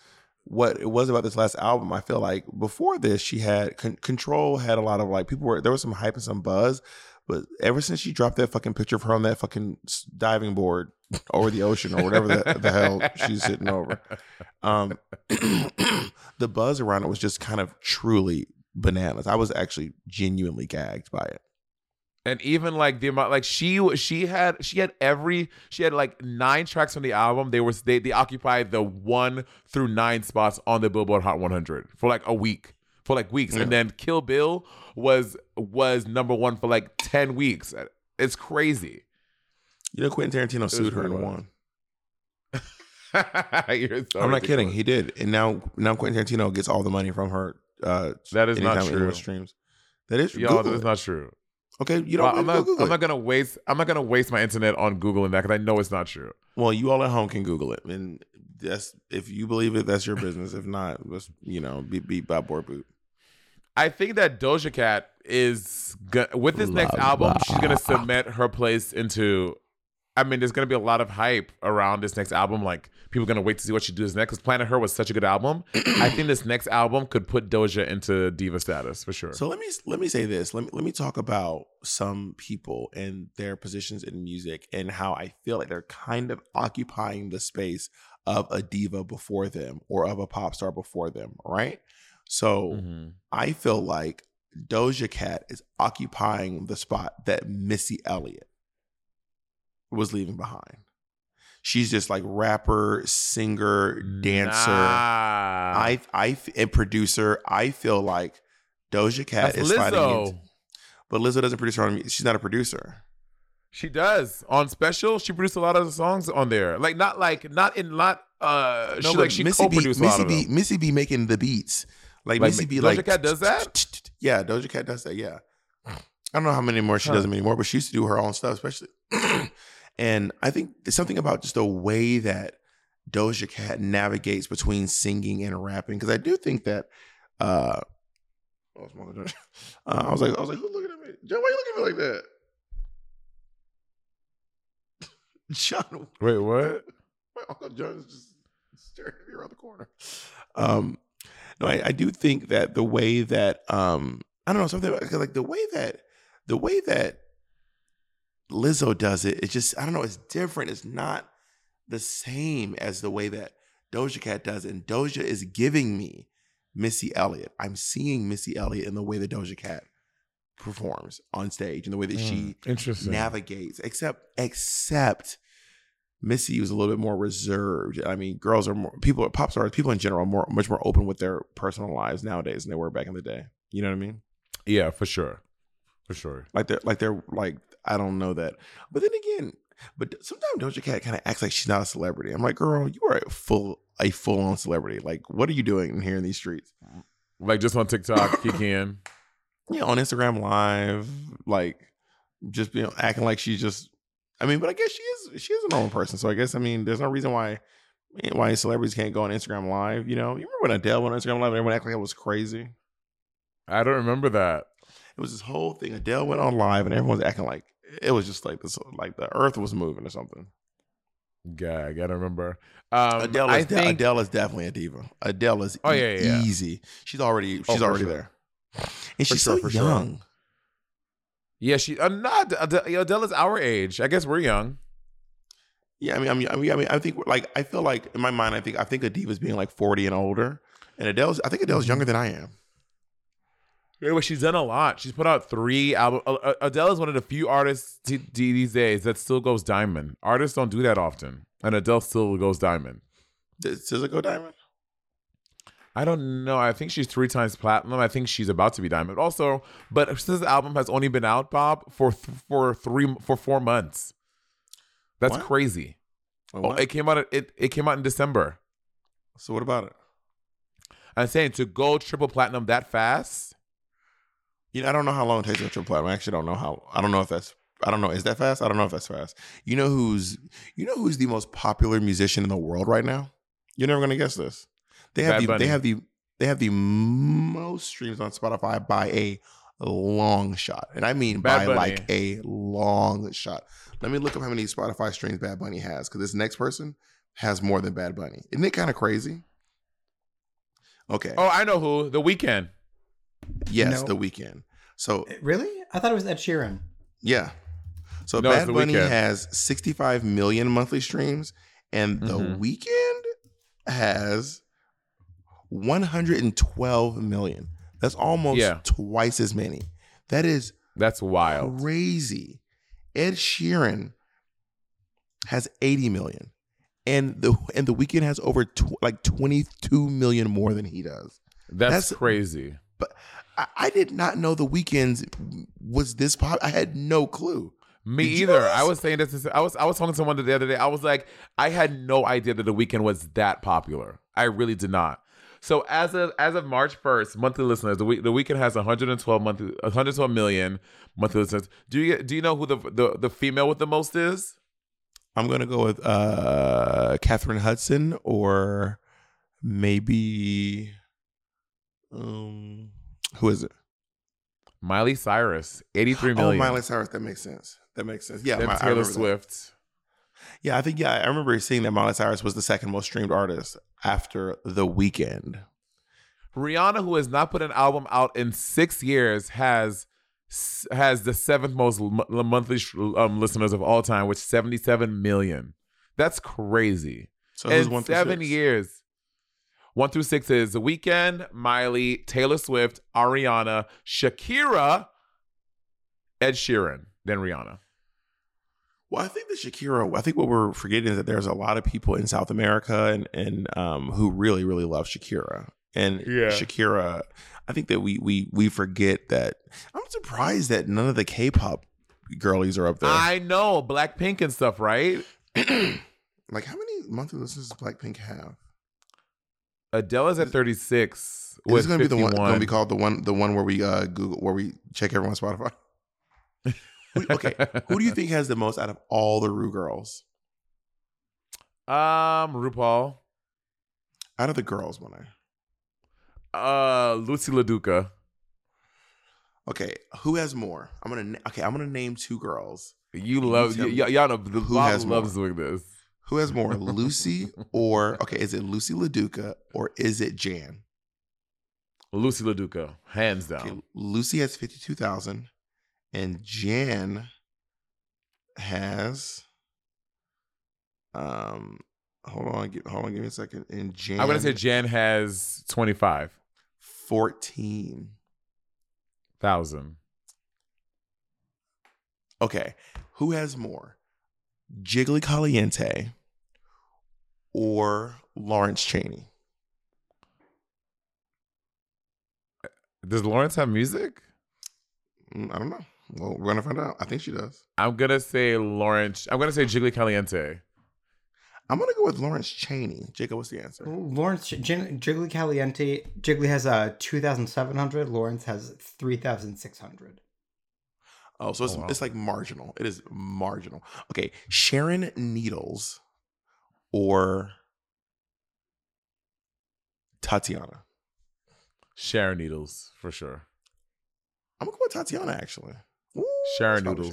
what it was about this last album i feel like before this she had con- control had a lot of like people were there was some hype and some buzz but ever since she dropped that fucking picture of her on that fucking diving board over the ocean or whatever the, the hell she's sitting over um the buzz around it was just kind of truly bananas. I was actually genuinely gagged by it and even like the amount like she she had she had every she had like nine tracks from the album they were they, they occupied the one through nine spots on the billboard hot 100 for like a week for like weeks, Yeah. and then Kill Bill was was number one for like ten weeks. It's crazy. You know, Quentin Tarantino sued her and won. So I'm not kidding. He did, and now now Quentin Tarantino gets all the money from her. Uh, That is not true. Streams. That is Y'all, Google that's it. not true. Okay. You Well, don't. I'm not. I'm not gonna waste. I'm not gonna waste my internet on googling that because I know it's not true. Well, you all at home can Google it, and that's if you believe it, that's your business. If not, let's you know, beat beat by board boot. I think that Doja Cat is go- with this next album. She's gonna cement her place into. I mean, there's gonna be a lot of hype around this next album. Like people are gonna wait to see what she does next. Because Planet Her was such a good album. I think this next album could put Doja into diva status for sure. So let me let me say this. Let me let me talk about some people and their positions in music and how I feel like they're kind of occupying the space of a diva before them or of a pop star before them, right? So Mhm. I feel like Doja Cat is occupying the spot that Missy Elliott was leaving behind. She's just like rapper, singer, dancer. Nah. I I and producer. I feel like Doja Cat That's is Lizzo. into, but Lizzo doesn't produce her own. mu- She's not a producer. She does on special. She produced a lot of the songs on there. Like not like not in not. Uh, she like she Missy co-produced a lot Missy B. Missy B making the beats. Like, Like, Missy B, Doja like Cat does that? Yeah, Doja Cat does that. Yeah, I don't know how many more she does anymore, but she used to do her own stuff, especially. and I think there's something about just the way that Doja Cat navigates between singing and rapping, because I do think that. uh oh, it's Uh, I was like, I was like, who's looking at me? Joe, why are you looking at me like that? John, Wait, what? my uncle John is just staring at me around the corner. Um, no, I, I do think that the way that um, I don't know something like the way that the way that Lizzo does it, it's just I don't know, it's different. It's not the same as the way that Doja Cat does it. And Doja is giving me Missy Elliott. I'm seeing Missy Elliott in the way that Doja Cat performs on stage and the way that she mm, Interesting. navigates except except Missy was a little bit more reserved. I mean, girls are more people pop stars, people in general are more much more open with their personal lives nowadays than they were back in the day. You know what I mean? yeah, for sure, for sure. Like they're like they're like I don't know that. But then again, but sometimes Doja Cat kind of acts like she's not a celebrity. I'm like, girl, you are a full a full on celebrity. Like, what are you doing here in these streets? Like just on TikTok, he can. Yeah, on Instagram Live, like just you know, acting like she's just. I mean, but I guess she is. She is a normal person, so I guess I mean, there's no reason why why celebrities can't go on Instagram Live. You know, you remember when Adele went on Instagram Live and everyone acted like it was crazy. I don't remember that. It was this whole thing. Adele went on live and everyone's acting like it was just like this, like the earth was moving or something. Yeah, I gotta remember. Um, Adele is I de- Adele is definitely a diva. Adele is Oh, e- yeah, yeah, yeah. easy. She's already Oh, she's for already sure. there, and For she's sure, so for sure. young. yeah, she uh, not Adele, Adele is our age. I guess we're young. Yeah, I mean, I mean, I mean, I mean, I think like I feel like in my mind, I think I think a diva is being like forty and older, and Adele's. I think Adele's younger than I am. But she's done a lot. She's put out three albums. Uh, uh, Adele is one of the few artists t- t- these days that still goes diamond. Artists don't do that often, and Adele still goes diamond. Does SZA go diamond? I don't know. I think she's three times platinum. I think she's about to be diamond. Also, but this album has only been out, Bob, for th- for three for four months. That's What? crazy. Or Oh, it came out. It it came out in December. so what about it? I'm saying to go triple platinum that fast. You know, I don't know how long it takes to go triple platinum. I actually don't know how. I don't know if that's. I don't know. Is that fast? I don't know if that's fast. You know who's. You know who's the most popular musician in the world right now? You're never gonna guess this. They have Bad the. Bunny. They have the. They have the most streams on Spotify by a long shot, and I mean Bad by Bunny. like a long shot. Let me look up how many Spotify streams Bad Bunny has, because this next person has more than Bad Bunny. Isn't it kind of crazy? Okay. Oh, I know who. The weekend. Yes, No. the weekend. So Really? I thought it was Ed Sheeran. Yeah. So No, it's Bad The Bunny Weeknd. has 65 million monthly streams, and The Mhm. Weekend has 112 million. That's almost Yeah. twice as many. That is That's wild. crazy. Ed Sheeran has 80 million, and the and The Weekend has over tw- like 22 million more than he does. That's, That's- crazy. But I, I did not know the weekends was this pop. I had no clue. Me Did either. I was saying this. I was I was talking to someone the other day. I was like, I had no idea that the weekend was that popular. I really did not. So as of as of March first, monthly listeners, the week the weekend has 112 monthly 112 million monthly listeners. Do you do you know who the the, the female with the most is? I'm gonna go with uh Catherine Hudson or maybe um who is it? Miley Cyrus, eighty-three million. Oh, Miley Cyrus. That makes sense. That makes sense. Yeah, then Mi- Taylor remember that. Swift. Yeah, I think yeah, I remember seeing that Miley Cyrus was the second most streamed artist after The Weekend. Rihanna, who has not put an album out in six years, has has the seventh most m- monthly um, listeners of all time, with 77 million. That's crazy. So in seven years. One through six is The Weeknd, Miley, Taylor Swift, Ariana, Shakira, Ed Sheeran, then Rihanna. Well, I think the Shakira. I think what we're forgetting is that there's a lot of people in South America and and um who really really love Shakira and Yeah. Shakira. I think that we we we forget that. I'm surprised that none of the K-pop girlies are up there. I know Blackpink and stuff, right? like how many monthly listeners does Blackpink have? Adele is at 36 Is this going to be the one? Going to be called the one? The one where we uh Google where we check everyone's Spotify. Okay, who do you think has the most out of all the Rue girls? Um, RuPaul, Out of the girls, when I uh, Lucy LaDuca. okay, who has more? I'm gonna okay. I'm gonna name two girls. You You love tell y- y'all know the who Bob has loves more. doing this. Who has more, Lucy or okay? Is it Lucy LaDuca or is it Jan? Lucy LaDuca, hands down. Okay, Lucy has fifty two thousand, and Jan has um. Hold on, give, hold on, give me a second. And Jan, I'm gonna say Jan has twenty five fourteen. thousand. Okay, who has more, Jiggly Caliente or Lawrence Cheney? Does Lawrence have music? Mm, I don't know. Well, we're gonna find out. I think she does. I'm gonna say Lawrence. I'm gonna say Jiggly Caliente. I'm gonna go with Lawrence Cheney. Jacob, what's the answer? Lawrence Jin- Jiggly Caliente. Jiggly has uh, 2,700. Lawrence has 3,600. Oh, so it's, Oh, wow. it's like marginal. It is marginal. Okay, Sharon Needles or Tatiana. Sharon Needles for sure. I'm gonna go with Tatiana actually. Ooh, Sharon it's probably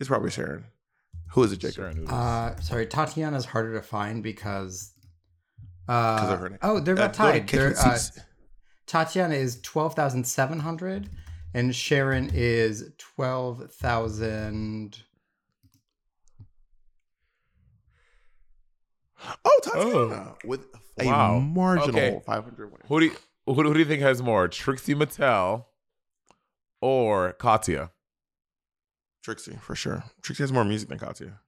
It's probably Sharon. Who is it, Jacob? Sharon Noodles. Uh, sorry, Tatiana's harder to find because. Uh, 'Cause of her name. Oh, they're Uh, about go to tied. They're, uh, Tatiana is 12,700 and Sharon is 12,000. Oh, Tatiana with a Wow. marginal Okay. 500 win. who do you, who, do- who do you think has more, Trixie Mattel or Katya? Trixie for sure. Trixie has more music than Katya.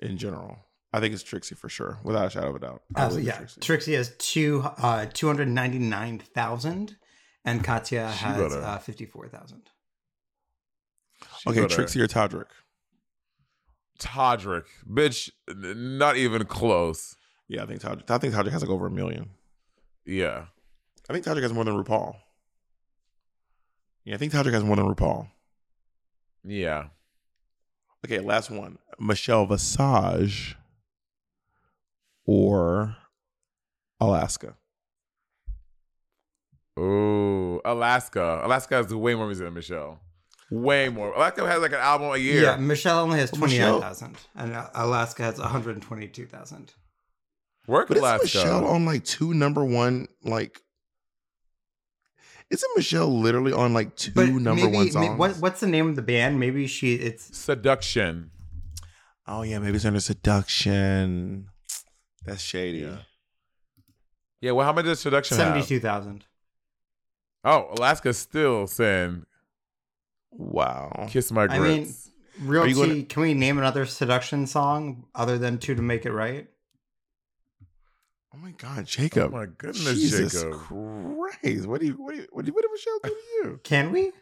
In general, I think it's Trixie for sure, without a shadow of a doubt. I Uh, believe yeah, it's Trixie. has two uh, 299,000 and Katya She has better. uh, 54,000. Okay, better- Trixie or Todrick? Todrick, bitch, not even close. Yeah, I think Todrick. I think Todrick has like over a million. Yeah, I think Todrick has more than RuPaul. Yeah, I think Todrick has more than RuPaul. yeah. Okay, last one. Michelle Visage or Alaska. Oh, Alaska. Alaska has way more music than Michelle. Way more. Alaska has like an album a year. Yeah, Michelle only has Well, Michelle- 29,000 and uh, Alaska has 122,000. Work But isn't Alaska. Michelle on like two number one like isn't Michelle literally on like two But number maybe, one may- songs? what, what's the name of the band? Maybe she it's Seduction. Oh yeah, maybe it's under seduction. That's shady. Yeah. Yeah, well, how much does Seduction have? 72,000. Oh, Alaska's still saying Wow. "Kiss My I mean, Real you T, gonna- can we name another seduction song other than Two to Make It Right? Oh my God, Jacob! Oh my goodness, Jesus Jacob. Christ! What do you what do you what do you what did Michelle do to you? Can we?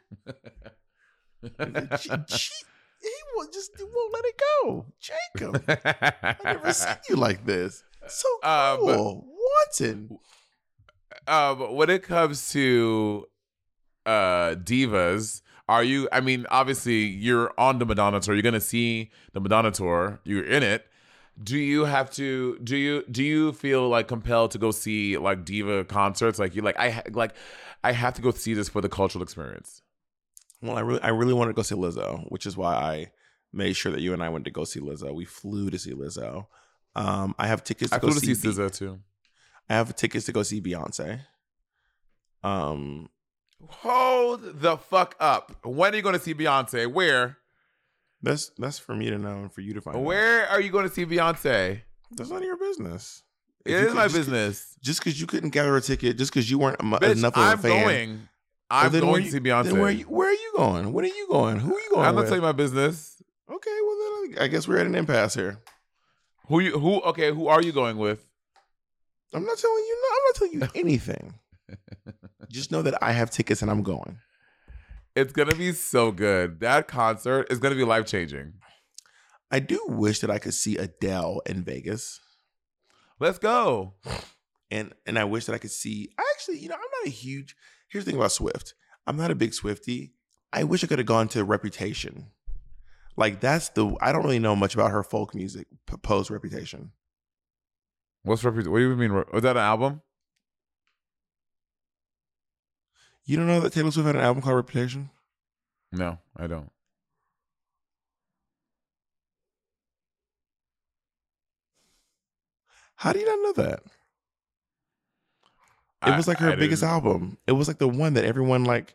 She, she, he will just he won't let it go, Jacob. I never seen you like this. So Uh, but- cool, Wanton. um, when it comes to uh divas, are you? I mean, obviously, you're on the Madonna tour. You're gonna see the Madonna tour. You're in it. Do you have to? Do you? Do you feel like compelled to go see like diva concerts? Like you like I like I have to go see this for the cultural experience. Well, I really I really wanted to go see Lizzo, which is why I made sure that you and I went to go see Lizzo. We flew to see Lizzo. Um, I have tickets. To I go flew to see Be- SZA too. I have tickets to go see Beyonce. Um, Hold the fuck up. When are you going to see Beyonce? Where? that's that's for me to know and for you to find. out. Where are you going to see Beyonce? That's none of your business. If It you is could- my just- business. Just because you couldn't gather a ticket, just because you weren't Bitch, enough of a I'm fan. going. I'm then going where to see Beyonce. Then where, you, where are you going? When are you going? Who are you going I'm not telling you my business. okay, well then I guess we're at an impasse here. Who you? Who? Okay, who are you going with? I'm not telling you. No, I'm not telling you anything. just know that I have tickets and I'm going. It's gonna be so good. That concert is gonna be life changing. I do wish that I could see Adele in Vegas. Let's go. and and I wish that I could see. I actually, you know, I'm not a huge. Here's the thing about Swift. I'm not a big Swifty. I wish I could have gone to Reputation. Like that's the. I don't really know much about her folk music post Reputation. What's reputation? What do you mean? Was that an album? You don't know that Taylor Swift had an album called Reputation? No, I don't. How do you not know that? It I- was like her I biggest didn't- album. It was like the one that everyone like.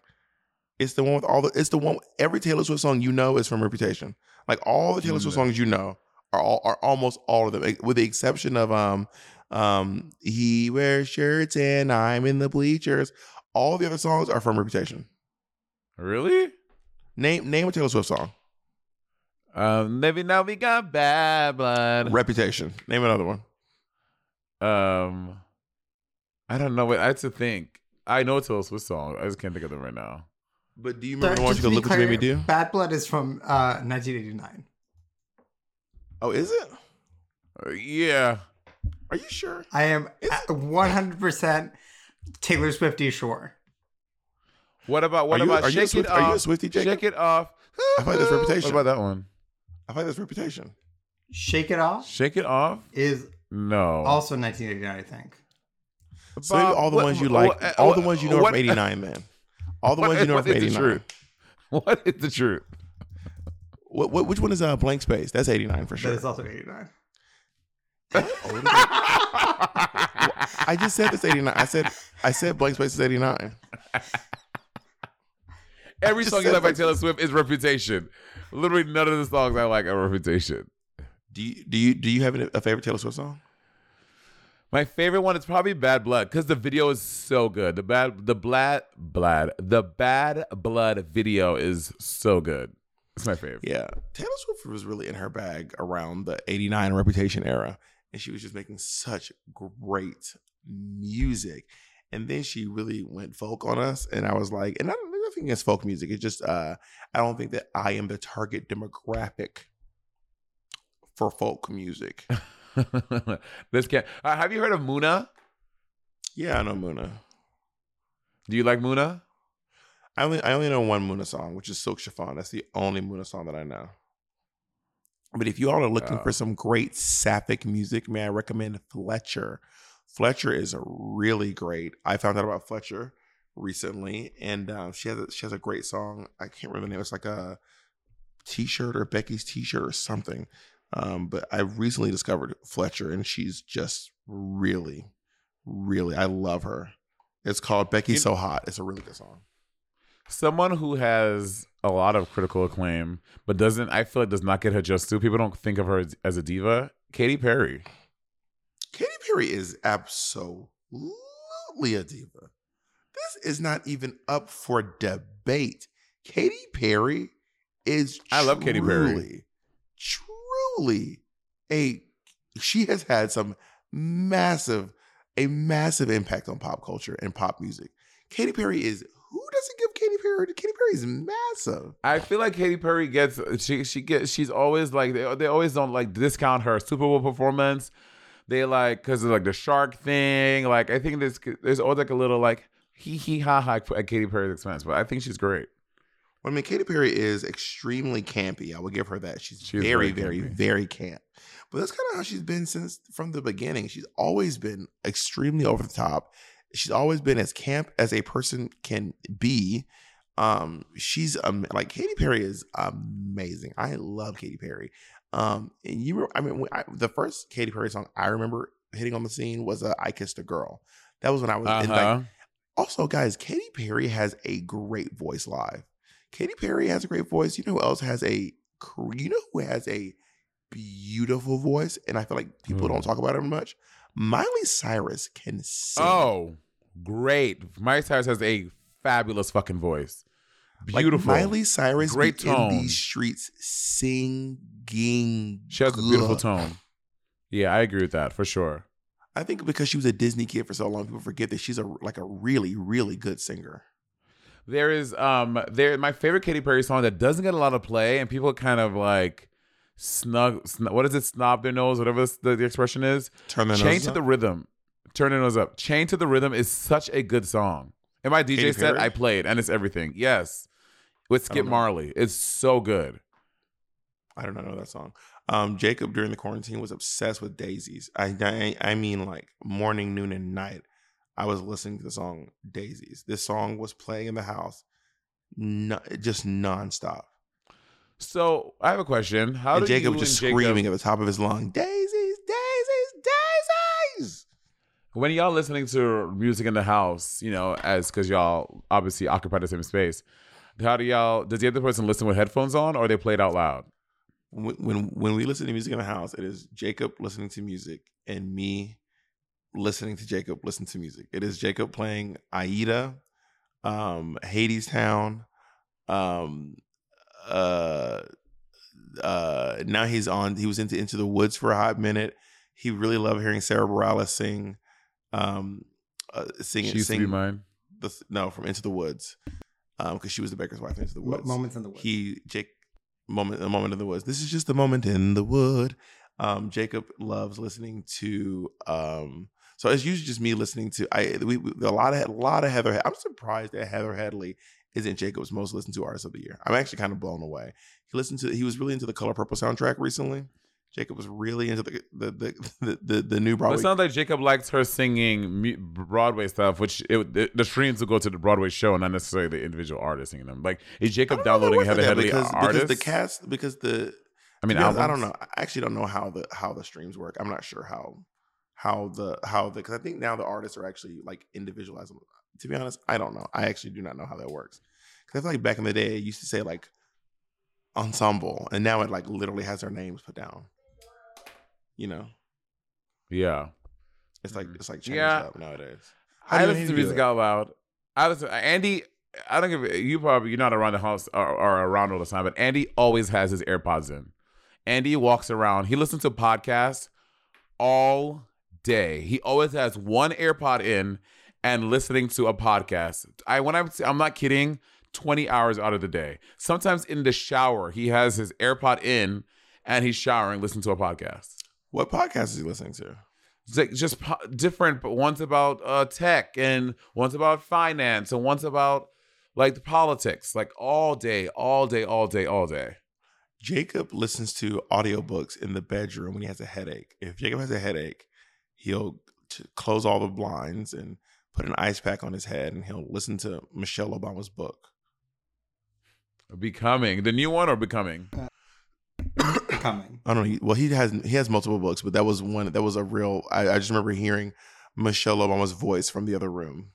It's the one with all the. It's the one. Every Taylor Swift song you know is from Reputation. Like all the Taylor Swift songs you know are all are almost all of them, eh, with the exception of um um he wears shirts and I'm in the bleachers. All the other songs are from Reputation. Really? Name name a Taylor Swift song. Um, maybe now we got bad blood. Reputation. Name another one. Um, I don't know. What I have to think. I know a Taylor Swift song. I just can't think of them right now. But do you Sorry, remember the ones just you to could be look what you made me do? Bad Blood is from uh, 1989. Oh, is it? Uh, yeah. Are you sure? I am 100% Taylor Swifty sure. What about what Are you- about are you a Swift- it are you a off? Swiftie, Jacob? Shake it off. I thought that's Reputation. What about that one? I thought that's Reputation. Shake It Off Shake it off. is No. also 1989, I think. So Bob, all the what- ones you what- like, all the ones you know what- from '89, man. All the what- ones you know what from is the '89. truth? What is the truth? What, what, which one is uh, Blank Space? That's '89 for sure. That is also 89. I just said this '89. I said I said Blank Space is '89. Every song you like by Taylor Swift is Reputation. Literally none of the songs I like are Reputation. Do you do you do you have a favorite Taylor Swift song? My favorite one is probably Bad Blood because the video is so good. The bad, the blad blad the Bad Blood video is so good. It's my favorite. Yeah, Taylor Swift was really in her bag around the '89 Reputation era, and she was just making such great music. And then she really went folk on us, and I was like, and I don't nothing against folk music. It's just uh, I don't think that I am the target demographic for folk music. this can't. Uh, have you heard of Muna? Yeah, I know Muna. Do you like Muna? I only I only know one Muna song, which is Silk Chiffon. That's the only Muna song that I know. But if you all are looking Oh. for some great sapphic music, may I recommend Fletcher. Fletcher is really great. I found out about Fletcher recently, and um, she has a, she has a great song. I can't remember the name. It's like a T-shirt or Becky's T-shirt or something. Um, but I recently discovered Fletcher, and she's just really, really. I love her. It's called Becky's You- So Hot. It's a really good song. Someone who has a lot of critical acclaim, but doesn't, I feel like, does not get her just due. People don't think of her as, as a diva. Katy Perry. Katy Perry is absolutely a diva. This is not even up for debate. Katy Perry is I love Katy Perry. truly, Truly a she has had some massive a massive impact on pop culture and pop music. Katy Perry is who doesn't give Katy Perry? Katy Perry is massive. I feel like Katy Perry gets she she gets she's always like they, they always don't like discount her Super Bowl performance. They like because of like the shark thing. Like I think there's there's always like a little like hee hee ha ha at Katy Perry's expense, but I think she's great. I mean, Katy Perry is extremely campy. I will give her that. She's She is very, very very, very camp. But that's kind of how she's been since from the beginning. She's always been extremely over the top. She's always been as camp as a person can be. Um, she's um, like Katy Perry is amazing. I love Katy Perry. Um, and you, I mean, I, the first Katy Perry song I remember hitting on the scene was uh, "I Kissed a Girl." That was when I was Uh in, like, also, guys, Katy Perry has a great voice live. Katy Perry has a great voice. You know who else has a you know who has a beautiful voice? And I feel like people Who? don't talk about it much. Miley Cyrus can sing. Oh, great! Miley Cyrus has a fabulous fucking voice. Like, Beautiful. Miley Cyrus Great be in tone. these streets singing. she has a beautiful tone. Yeah, I agree with that for sure. I think because she was a Disney kid for so long, people forget that she's a like a really, really good singer. There is um there my favorite Katy Perry song that doesn't get a lot of play and people kind of like snug, sn- what is it snob their nose whatever the, the expression is Turn their chain to up. the rhythm turn their nose up chain to the rhythm is such a good song in my DJ Perry? I played and it's everything yes with Skip. Marley it's so good I do not know that song. Um, Jacob during the quarantine was obsessed with daisies. I, I I mean like morning, noon, and night. I was listening to the song Daisies. This song was playing in the house, no, just nonstop. so I have a question how and Jacob you just and Jacob- screaming at the top of his lung, Daisies, Daisies, Daisies. when y'all listening to music in the house, you know, as because y'all obviously occupy the same space, how do y'all? Does the other person listen with headphones on, or they play it out loud? When, when when we listen to music in the house, it is Jacob listening to music and me listening to Jacob listen to music. It is Jacob playing Aida, um, Hades Town, um, uh, uh, now he's on. He was into Into the Woods for a hot minute. He really loved hearing Sarah Bareilles sing, um, uh, sing She used to be mine. the no from Into the Woods, um, because she was the baker's wife in Into the Woods. moments in the woods. He Jake moment a moment in the woods. This is just a moment in the wood. Um, Jacob loves listening to um. So it's usually just me listening to I we, we a lot of a lot of Heather. I'm surprised that Heather Headley isn't Jacob's most listened to artist of the year. I'm actually kind of blown away. He listened to he was really into the Color Purple soundtrack recently. Jacob was really into the the the the, the, the new But Broadway. it sounds like Jacob likes her singing Broadway stuff, which it, the, the streams will go to the Broadway show, and not necessarily the individual artist singing them. Like, is Jacob don't know if it downloading Heather Headley because, artists? because the cast because the I mean, I don't know. I actually don't know how the how the streams work. I'm not sure how how the how the because I think now the artists are actually like individualized. To be honest, I don't know. I actually do not know how that works. Because I feel like back in the day, it used to say like ensemble, and now it like literally has their names put down. You know, Yeah, it's like it's like changed Yeah. up nowadays. How I listen to music out loud. I listen. Andy, I don't give a- you. Probably you're not around the house or, or around all the time, but Andy always has his AirPods in. Andy walks around. He listens to podcasts all day. He always has one AirPod in and listening to a podcast. I when I'm I'm not kidding. 20 hours out of the day. Sometimes in the shower, he has his AirPod in and he's showering, listening to a podcast. What podcast is he listening to? Like just po- different, but one's about uh, tech and one's about finance and one's about like the politics, like all day, all day, all day, all day. Jacob listens to audiobooks in the bedroom when he has a headache. If Jacob has a headache, he'll t- close all the blinds and put an ice pack on his head and he'll listen to Michelle Obama's book. Becoming the new one or becoming? Coming. I don't know. He, well, he has he has multiple books, but that was one that was a real. I, I just remember hearing Michelle Obama's voice from the other room,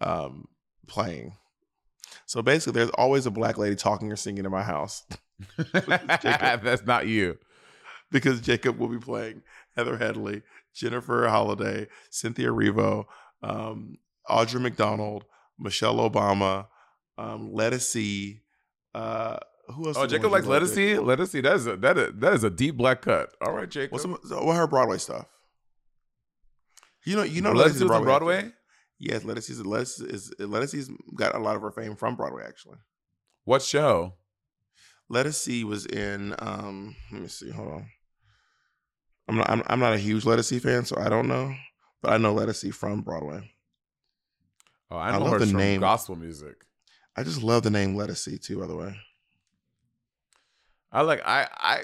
um, playing. So basically, there's always a black lady talking or singing in my house That's not you. because Jacob will be playing Heather Headley, Jennifer Holliday, Cynthia Erivo, um, Audra McDonald, Michelle Obama, um, Let Us See. Uh, who else? Oh, Jacob likes love, Let Us See. Let Us See. That is a, that is that is a deep black cut. All right, Jacob. What's some, what her Broadway stuff? You know, you know, Lettuce was on Broadway. actually. Yes, Lettuce is Lettuce is Lettuce's got a lot of her fame from Broadway. Actually, What show? Lettuce was in. um Let me see. Hold on. I'm not. I'm, I'm not a huge Lettuce fan, so I don't know. But I know Lettuce from Broadway. Oh, I I know love her the from name. gospel music. I just love the name Lettuce too. By the way, I like I I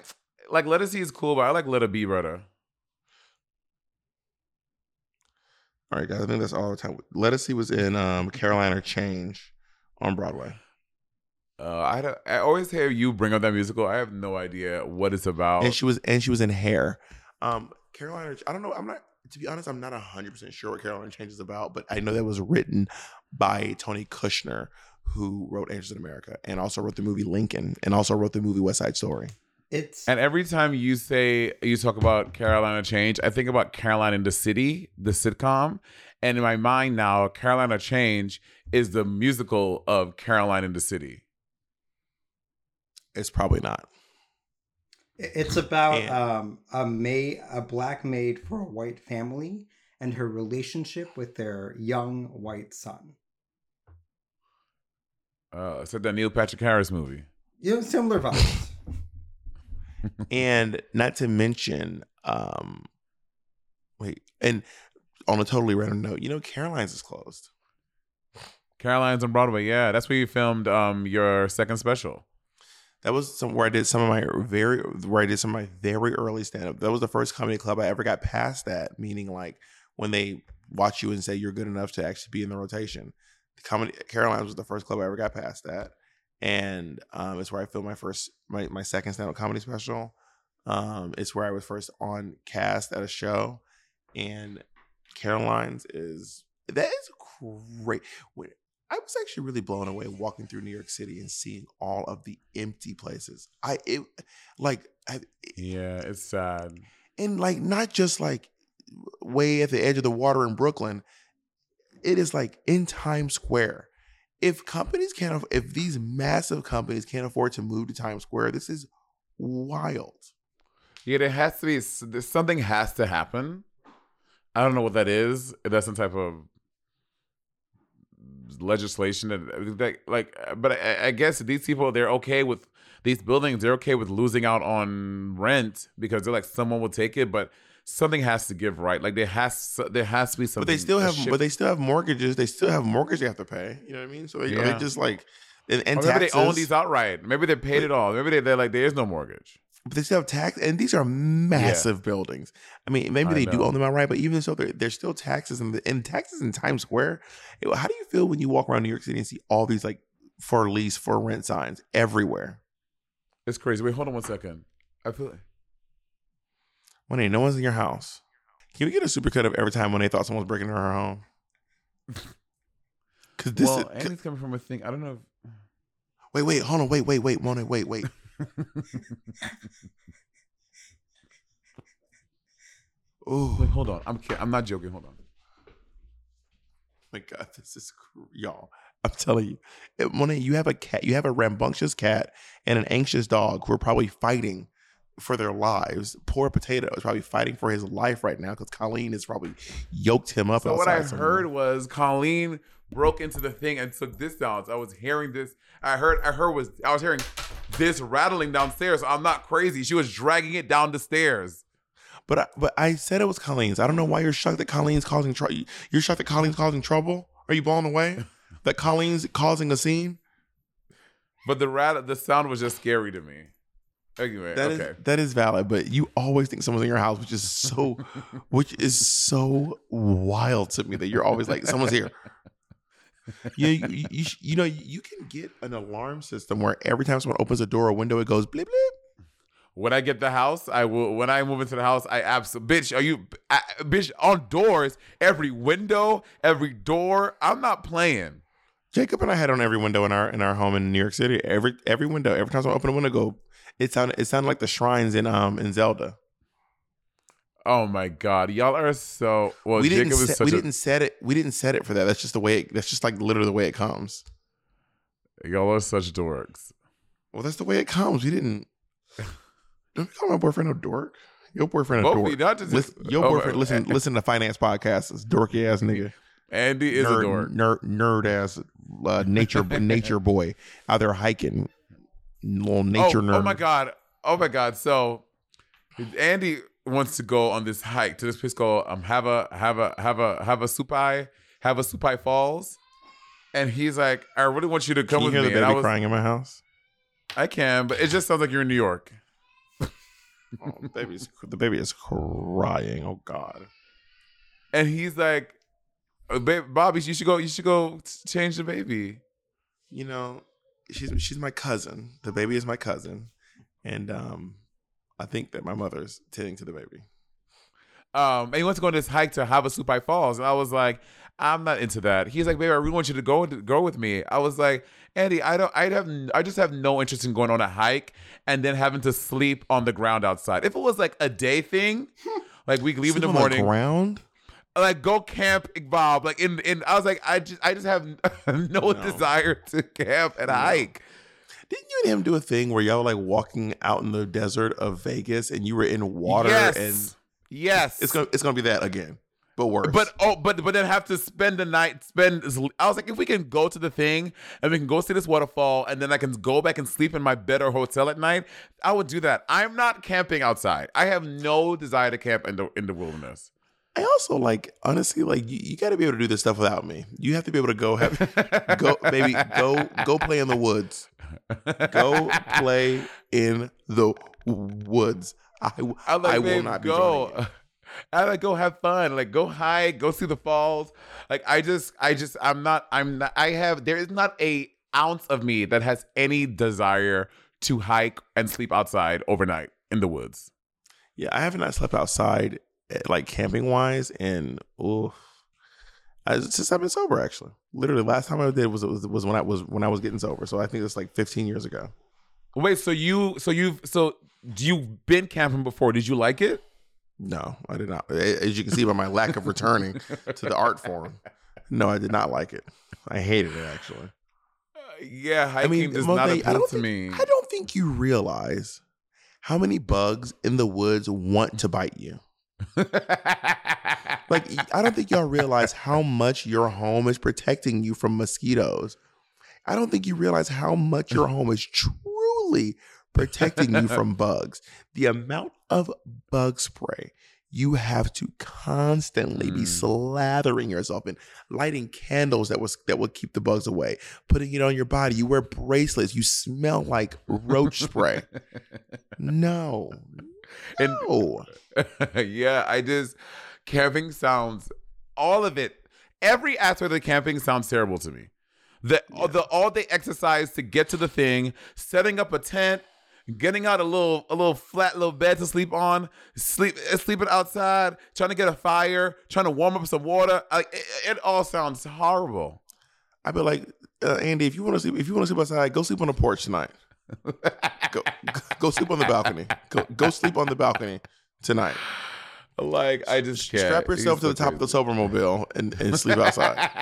like Let It See is cool, but I like Let It Be better. all right, guys. I think that's all the time. Lettuce was in um Carolina Change on Broadway. Uh, I don't, I always hear you bring up that musical. I have no idea what it's about. and she was and she was in hair. Um, Carolina, I don't know. I'm not to be honest. I'm not hundred percent sure what Carolina Change is about, but I know that was written by Tony Kushner, who wrote Angels in America, and also wrote the movie Lincoln, and also wrote the movie West Side Story. It's And every time you say you talk about Carolina Change, I think about Caroline in the City, the sitcom. And in my mind now, Carolina Change is the musical of Caroline in the City. It's probably not. it's about And- um a maid a black maid for a white family and her relationship with their young white son. Uh, it's like that Neil Patrick Harris movie. You know, similar vibes. and not to mention, um, wait, and on a totally random note, you know, Caroline's is closed. Caroline's on Broadway. Yeah, that's where you filmed um your second special. That was some where I did some of my very where I did some of my very early stand up. That was the first comedy club I ever got past that, meaning like when they watch you and say you're good enough to actually be in the rotation. The comedy Caroline's was the first club I ever got past that. And um, it's where I filmed my first my, my second stand up comedy special. Um, it's where I was first on cast at a show. And Caroline's is that is great. When, I was actually really blown away walking through New York City and seeing all of the empty places. I it like I, Yeah, it's sad. and like not just like way at the edge of the water in Brooklyn. It is like in Times Square. If companies can't, if these massive companies can't afford to move to Times Square, this is wild. Yeah, there has to be something has to happen. I don't know what that is. If That's some type of legislation that, that like. But I, I guess these people they're okay with these buildings. They're okay with losing out on rent because they're like someone will take it, but something has to give right. Like there has there has to be something. But they still have, but they still have mortgages. They still have mortgage they have to pay. You know what I mean? So they, Yeah. they just like, and, and maybe they own these outright. Maybe they paid it all. Maybe they, they're like there is no mortgage. but they still have tax, and these are massive buildings. I mean, maybe I they do own them outright, but even so, there- there's still taxes and and taxes in Times Square. It- How do you feel when you walk around New York City and see all these like for lease, for rent signs everywhere? It's crazy. Wait, hold on one second. I feel like Ain't no one's in your house. Can we get a supercut of every time when they thought someone was breaking into her home? Because this well, is. Annie's coming from a thing. I don't know. If, Wait, wait, hold on, wait, wait, wait, Mona, wait, wait. Ooh, Wait, hold on. I'm I'm not joking. Hold on. my God, this is y'all. I'm telling you, it, Monet, you have a cat, you have a rambunctious cat and an anxious dog who are probably fighting for their lives. Poor Potato is probably fighting for his life right now because Colleen has probably yoked him up. So what I somewhere. heard was Colleen broke into the thing and took this down. So I was hearing this. I heard. I heard was. I was hearing this rattling downstairs. I'm not crazy. She was dragging it down the stairs. But I, but I said it was Colleen's. I don't know why you're shocked that Colleen's causing trouble. You're shocked that Colleen's causing trouble. Are you blown away that Colleen's causing a scene? But the rat, the sound was just scary to me. That is okay. that is valid, but you always think someone's in your house, which is so, which is so wild to me that you're always like someone's here. You you, you, you know you can get an alarm system where every time someone opens a door or window, it goes bleep bleep. When I get the house, I will. When I move into the house, I absolutely. Bitch, are you? I, bitch, on doors, every window, every door. I'm not playing. Jacob and I had on every window in our in our home in New York City. Every every window, every time someone open a window, go. It sounded it sounded like the shrines in um in Zelda. Oh my god, y'all are so. Well, we didn't Jacob such we a. didn't set it we didn't set it for that. That's just the way. It, that's just like literally the way it comes. Y'all are such dorks. Well, that's the way it comes. We didn't. Don't call my boyfriend a dork. Your boyfriend a Both of dork. not just listen, your oh, boyfriend listen listen to finance podcasts. This dorky ass nigga. Andy is nerd, a dork. nerd nerd ass uh, nature nature boy out there hiking. Little nature oh, nerd. oh my god. Oh my god. So Andy wants to go on this hike to this place called um have a have a have a have a supai have a supai falls. And he's like, I really want you to come Can you with hear me. the baby was, crying in my house? I can, but it just sounds like you're in New York. Oh, the baby's the baby is crying. Oh God. And he's like, "Uh, Bobby, you should go. You should go change the baby. You know, she's she's my cousin. The baby is my cousin, and um, I think that my mother's tending to the baby. Um, and he wants to go on this hike to Havasupai Falls, and I was like, I'm not into that. He's like, baby, I really want you to go go with me. I was like, Andy, I don't, I have, I just have no interest in going on a hike and then having to sleep on the ground outside. If it was like a day thing, like we leave in Sleep the on morning, ground. Like go camp, Bob. Like in, in, I was like, I just, I just have no, desire to camp and hike. Didn't you and him do a thing where y'all were like walking out in the desert of Vegas and you were in water yes, and yes, it's gonna it's gonna be that again, but worse. But oh, but but then have to spend the night. Spend. I was like, if we can go to the thing and we can go see this waterfall, and then I can go back and sleep in my bed or hotel at night, I would do that. I'm not camping outside. I have no desire to camp in the in the wilderness. I also like honestly like you, you got to be able to do this stuff without me. You have to be able to go have go baby go go play in the woods. Go play in the woods. I, I like, I will not be go. I like go have fun, like go hike, go see the falls. Like I just, I just, I'm not, I'm not. I have there is not a ounce of me that has any desire to hike and sleep outside overnight in the woods. Yeah, I have not slept outside like camping wise, and oof, I, since I've been sober. Actually, literally, last time I did was was, was when I was when I was getting sober. So I think it's like 15 years ago. Wait, so you, so you've, so you've been camping before? Did you like it? No, I did not. As you can see by my lack of returning to the art form, no, I did not like it. I hated it actually. Uh, yeah, hiking does Monet, not I appeal to think, me. I don't think you realize how many bugs in the woods want to bite you. Like, I don't think y'all realize how much your home is protecting you from mosquitoes. I don't think you realize how much your home is truly protecting you from bugs. The amount of bug spray you have to constantly be hmm. slathering yourself in, lighting candles that was that would keep the bugs away, putting it on your body. You wear bracelets. You smell like roach spray. No, And- no. yeah, I just camping sounds all of it. Every aspect of camping sounds terrible to me. The the all day exercise to get to the thing, setting up a tent, getting out a little a little flat little bed to sleep on, sleep uh, sleeping outside, trying to get a fire, trying to warm up some water. Like it, it all sounds horrible. I'd be like, uh, Andy, if you want to sleep, if you want to sleep outside, go sleep on the porch tonight. Go, go sleep on the balcony. Go, go sleep on the balcony tonight. Like I just can't. Strap yourself He's to the top of the crazy. Sobermobile and, and sleep outside.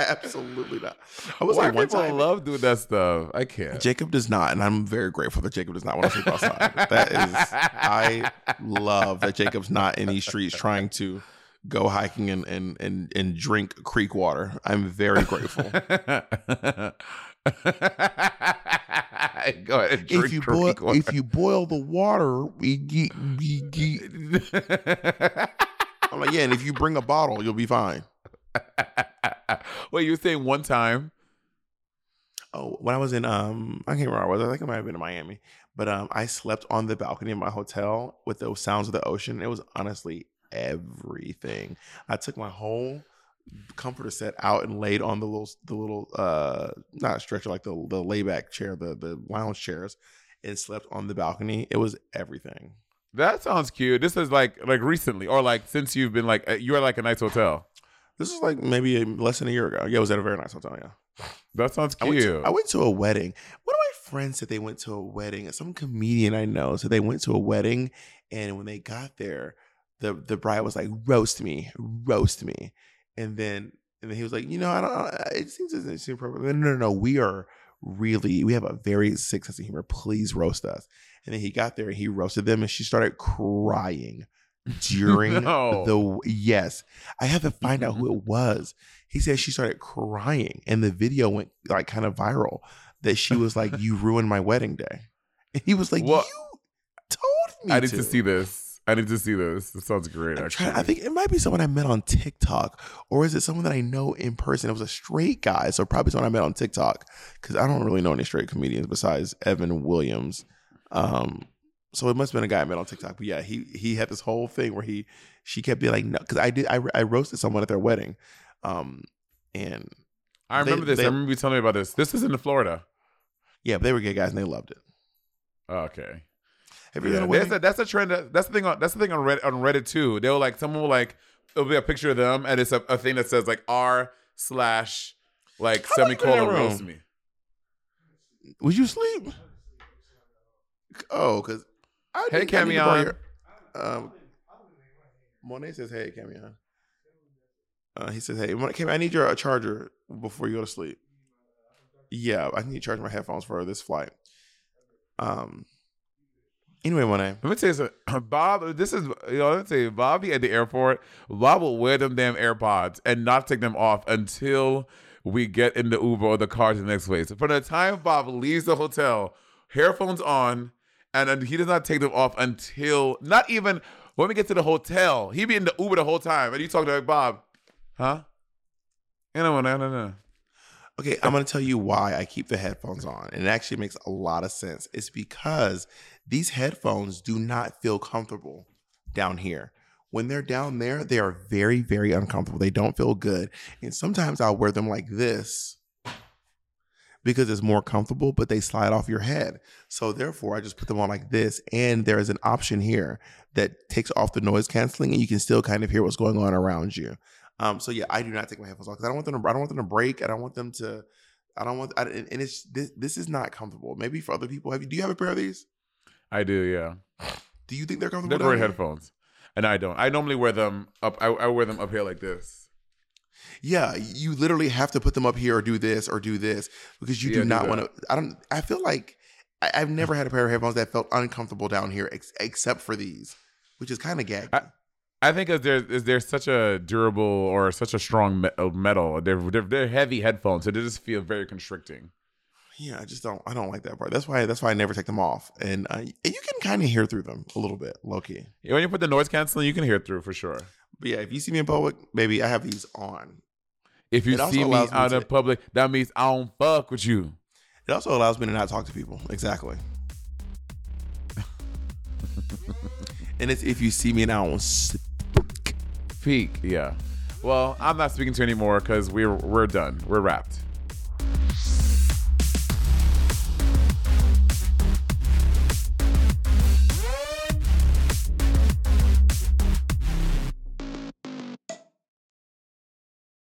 Absolutely not. I was Why like one people time. love doing that stuff? I can't. Jacob does not, and I'm very grateful that Jacob does not want to sleep outside. that is, I love that Jacob's not in these streets trying to go hiking and and and, and drink creek water. I'm very grateful. Go ahead. if you boil water. if you boil the water, we get, we get. I'm like, yeah, and if you bring a bottle, you'll be fine. Wait, you were saying one time? Oh, when I was in um, I can't remember. where I was. I think I might have been in Miami, but um, I slept on the balcony of my hotel with the sounds of the ocean. It was honestly everything. I took my whole comforter set out and laid on the little the little uh not stretcher like the the layback chair the the lounge chairs and slept on the balcony. It was everything. That sounds cute. This is like like recently, or like since you've been like uh, you are like a nice hotel. This is like maybe a, less than a year ago. Yeah, it was at a very nice hotel. Yeah. That sounds I went, cute. to, I went to a wedding. One of my friends said they went to a wedding. Some comedian I know said they went to a wedding, and when they got there, the the bride was like, "Roast me, roast me," and then and then he was like, "You know, I don't. It seems it seems appropriate." No, no, no, we are really, we have a very sick sense of humor. Please roast us. And then he got there and he roasted them, and she started crying during No. the yes. I had to find out who mm-hmm. it was. He said she started crying, and the video went like kind of viral. That she was like, "You ruined my wedding day," and he was like, What? "You told me." I need to see this. I need to see this. It sounds great. I'm Actually, trying, I think it might be someone I met on TikTok, or is it someone that I know in person? It was a straight guy, so probably someone I met on TikTok because I don't really know any straight comedians besides Evan Williams. Um, so it must have been a guy I met on TikTok. But yeah, he he had this whole thing where he she kept being like, no, because I did I, I roasted someone at their wedding, um, and I they- remember this. they- I remember you telling me about this. This is in Florida. yeah, but they were gay guys and they loved it. Okay. Have you Yeah, been to that's, a, that's a trend. That, that's the thing. On, that's the thing on Reddit, on Reddit too. They'll like someone will like it'll be a picture of them and it's a, a thing that says like r slash like How long you been in that semicolon roast me. Would you sleep? Oh, because I Hey, think I need to Camion. Um, Monet says, "Hey, Camion." Uh, he says, "Hey, Mon- Camion, I need your uh, charger before you go to sleep." Yeah, I need to charge my headphones for this flight. Um. Anyway, Monet. Let me tell you something. Bob, this is you know, let me tell you, Bobby at the airport, Bob will wear them damn AirPods and not take them off until we get in the Uber or the car to the next place. So from the time Bob leaves the hotel, headphones on, and he does not take them off until not even when we get to the hotel. He be in the Uber the whole time, and you talk to like Bob, huh? You know, no, no, no. Okay, I'm going to tell you why I keep the headphones on. And it actually makes a lot of sense. It's because these headphones do not feel comfortable down here. When they're down there, they are very, very uncomfortable. They don't feel good. And sometimes I'll wear them like this because it's more comfortable, but they slide off your head. So therefore, I just put them on like this. And there is an option here that takes off the noise canceling and you can still kind of hear what's going on around you. Um, so yeah, I do not take my headphones off because I don't want them. To, I don't want them to break. I don't want them to. I don't want. I, and it's this. This is not comfortable. Maybe for other people. Have you? Do you have a pair of these? I do, yeah. Do you think they're comfortable? They're great down headphones, and I don't. I normally wear them up. I, I wear them up here like this. Yeah, you literally have to put them up here or do this or do this because you Yeah, do not want to. I don't. I feel like I, I've never had a pair of headphones that felt uncomfortable down here, ex- except for these, which is kind of gaggy. I- I think is there is there such a durable or such a strong uh, metal. They're, they're they're heavy headphones, so they just feel very constricting. Yeah, I just don't. I don't like that part. That's why. That's why I never take them off, and uh, you can kind of hear through them a little bit, low key. When you put the noise canceling, you can hear through for sure. But yeah, if you see me in public, baby, I have these on. If you It also see me allows me out in public, that means I don't fuck with you. It also allows me to not talk to people. Exactly. and it's if you see me and I don't speak. Peak, yeah. Well, I'm not speaking to you anymore because we're we're done. We're wrapped.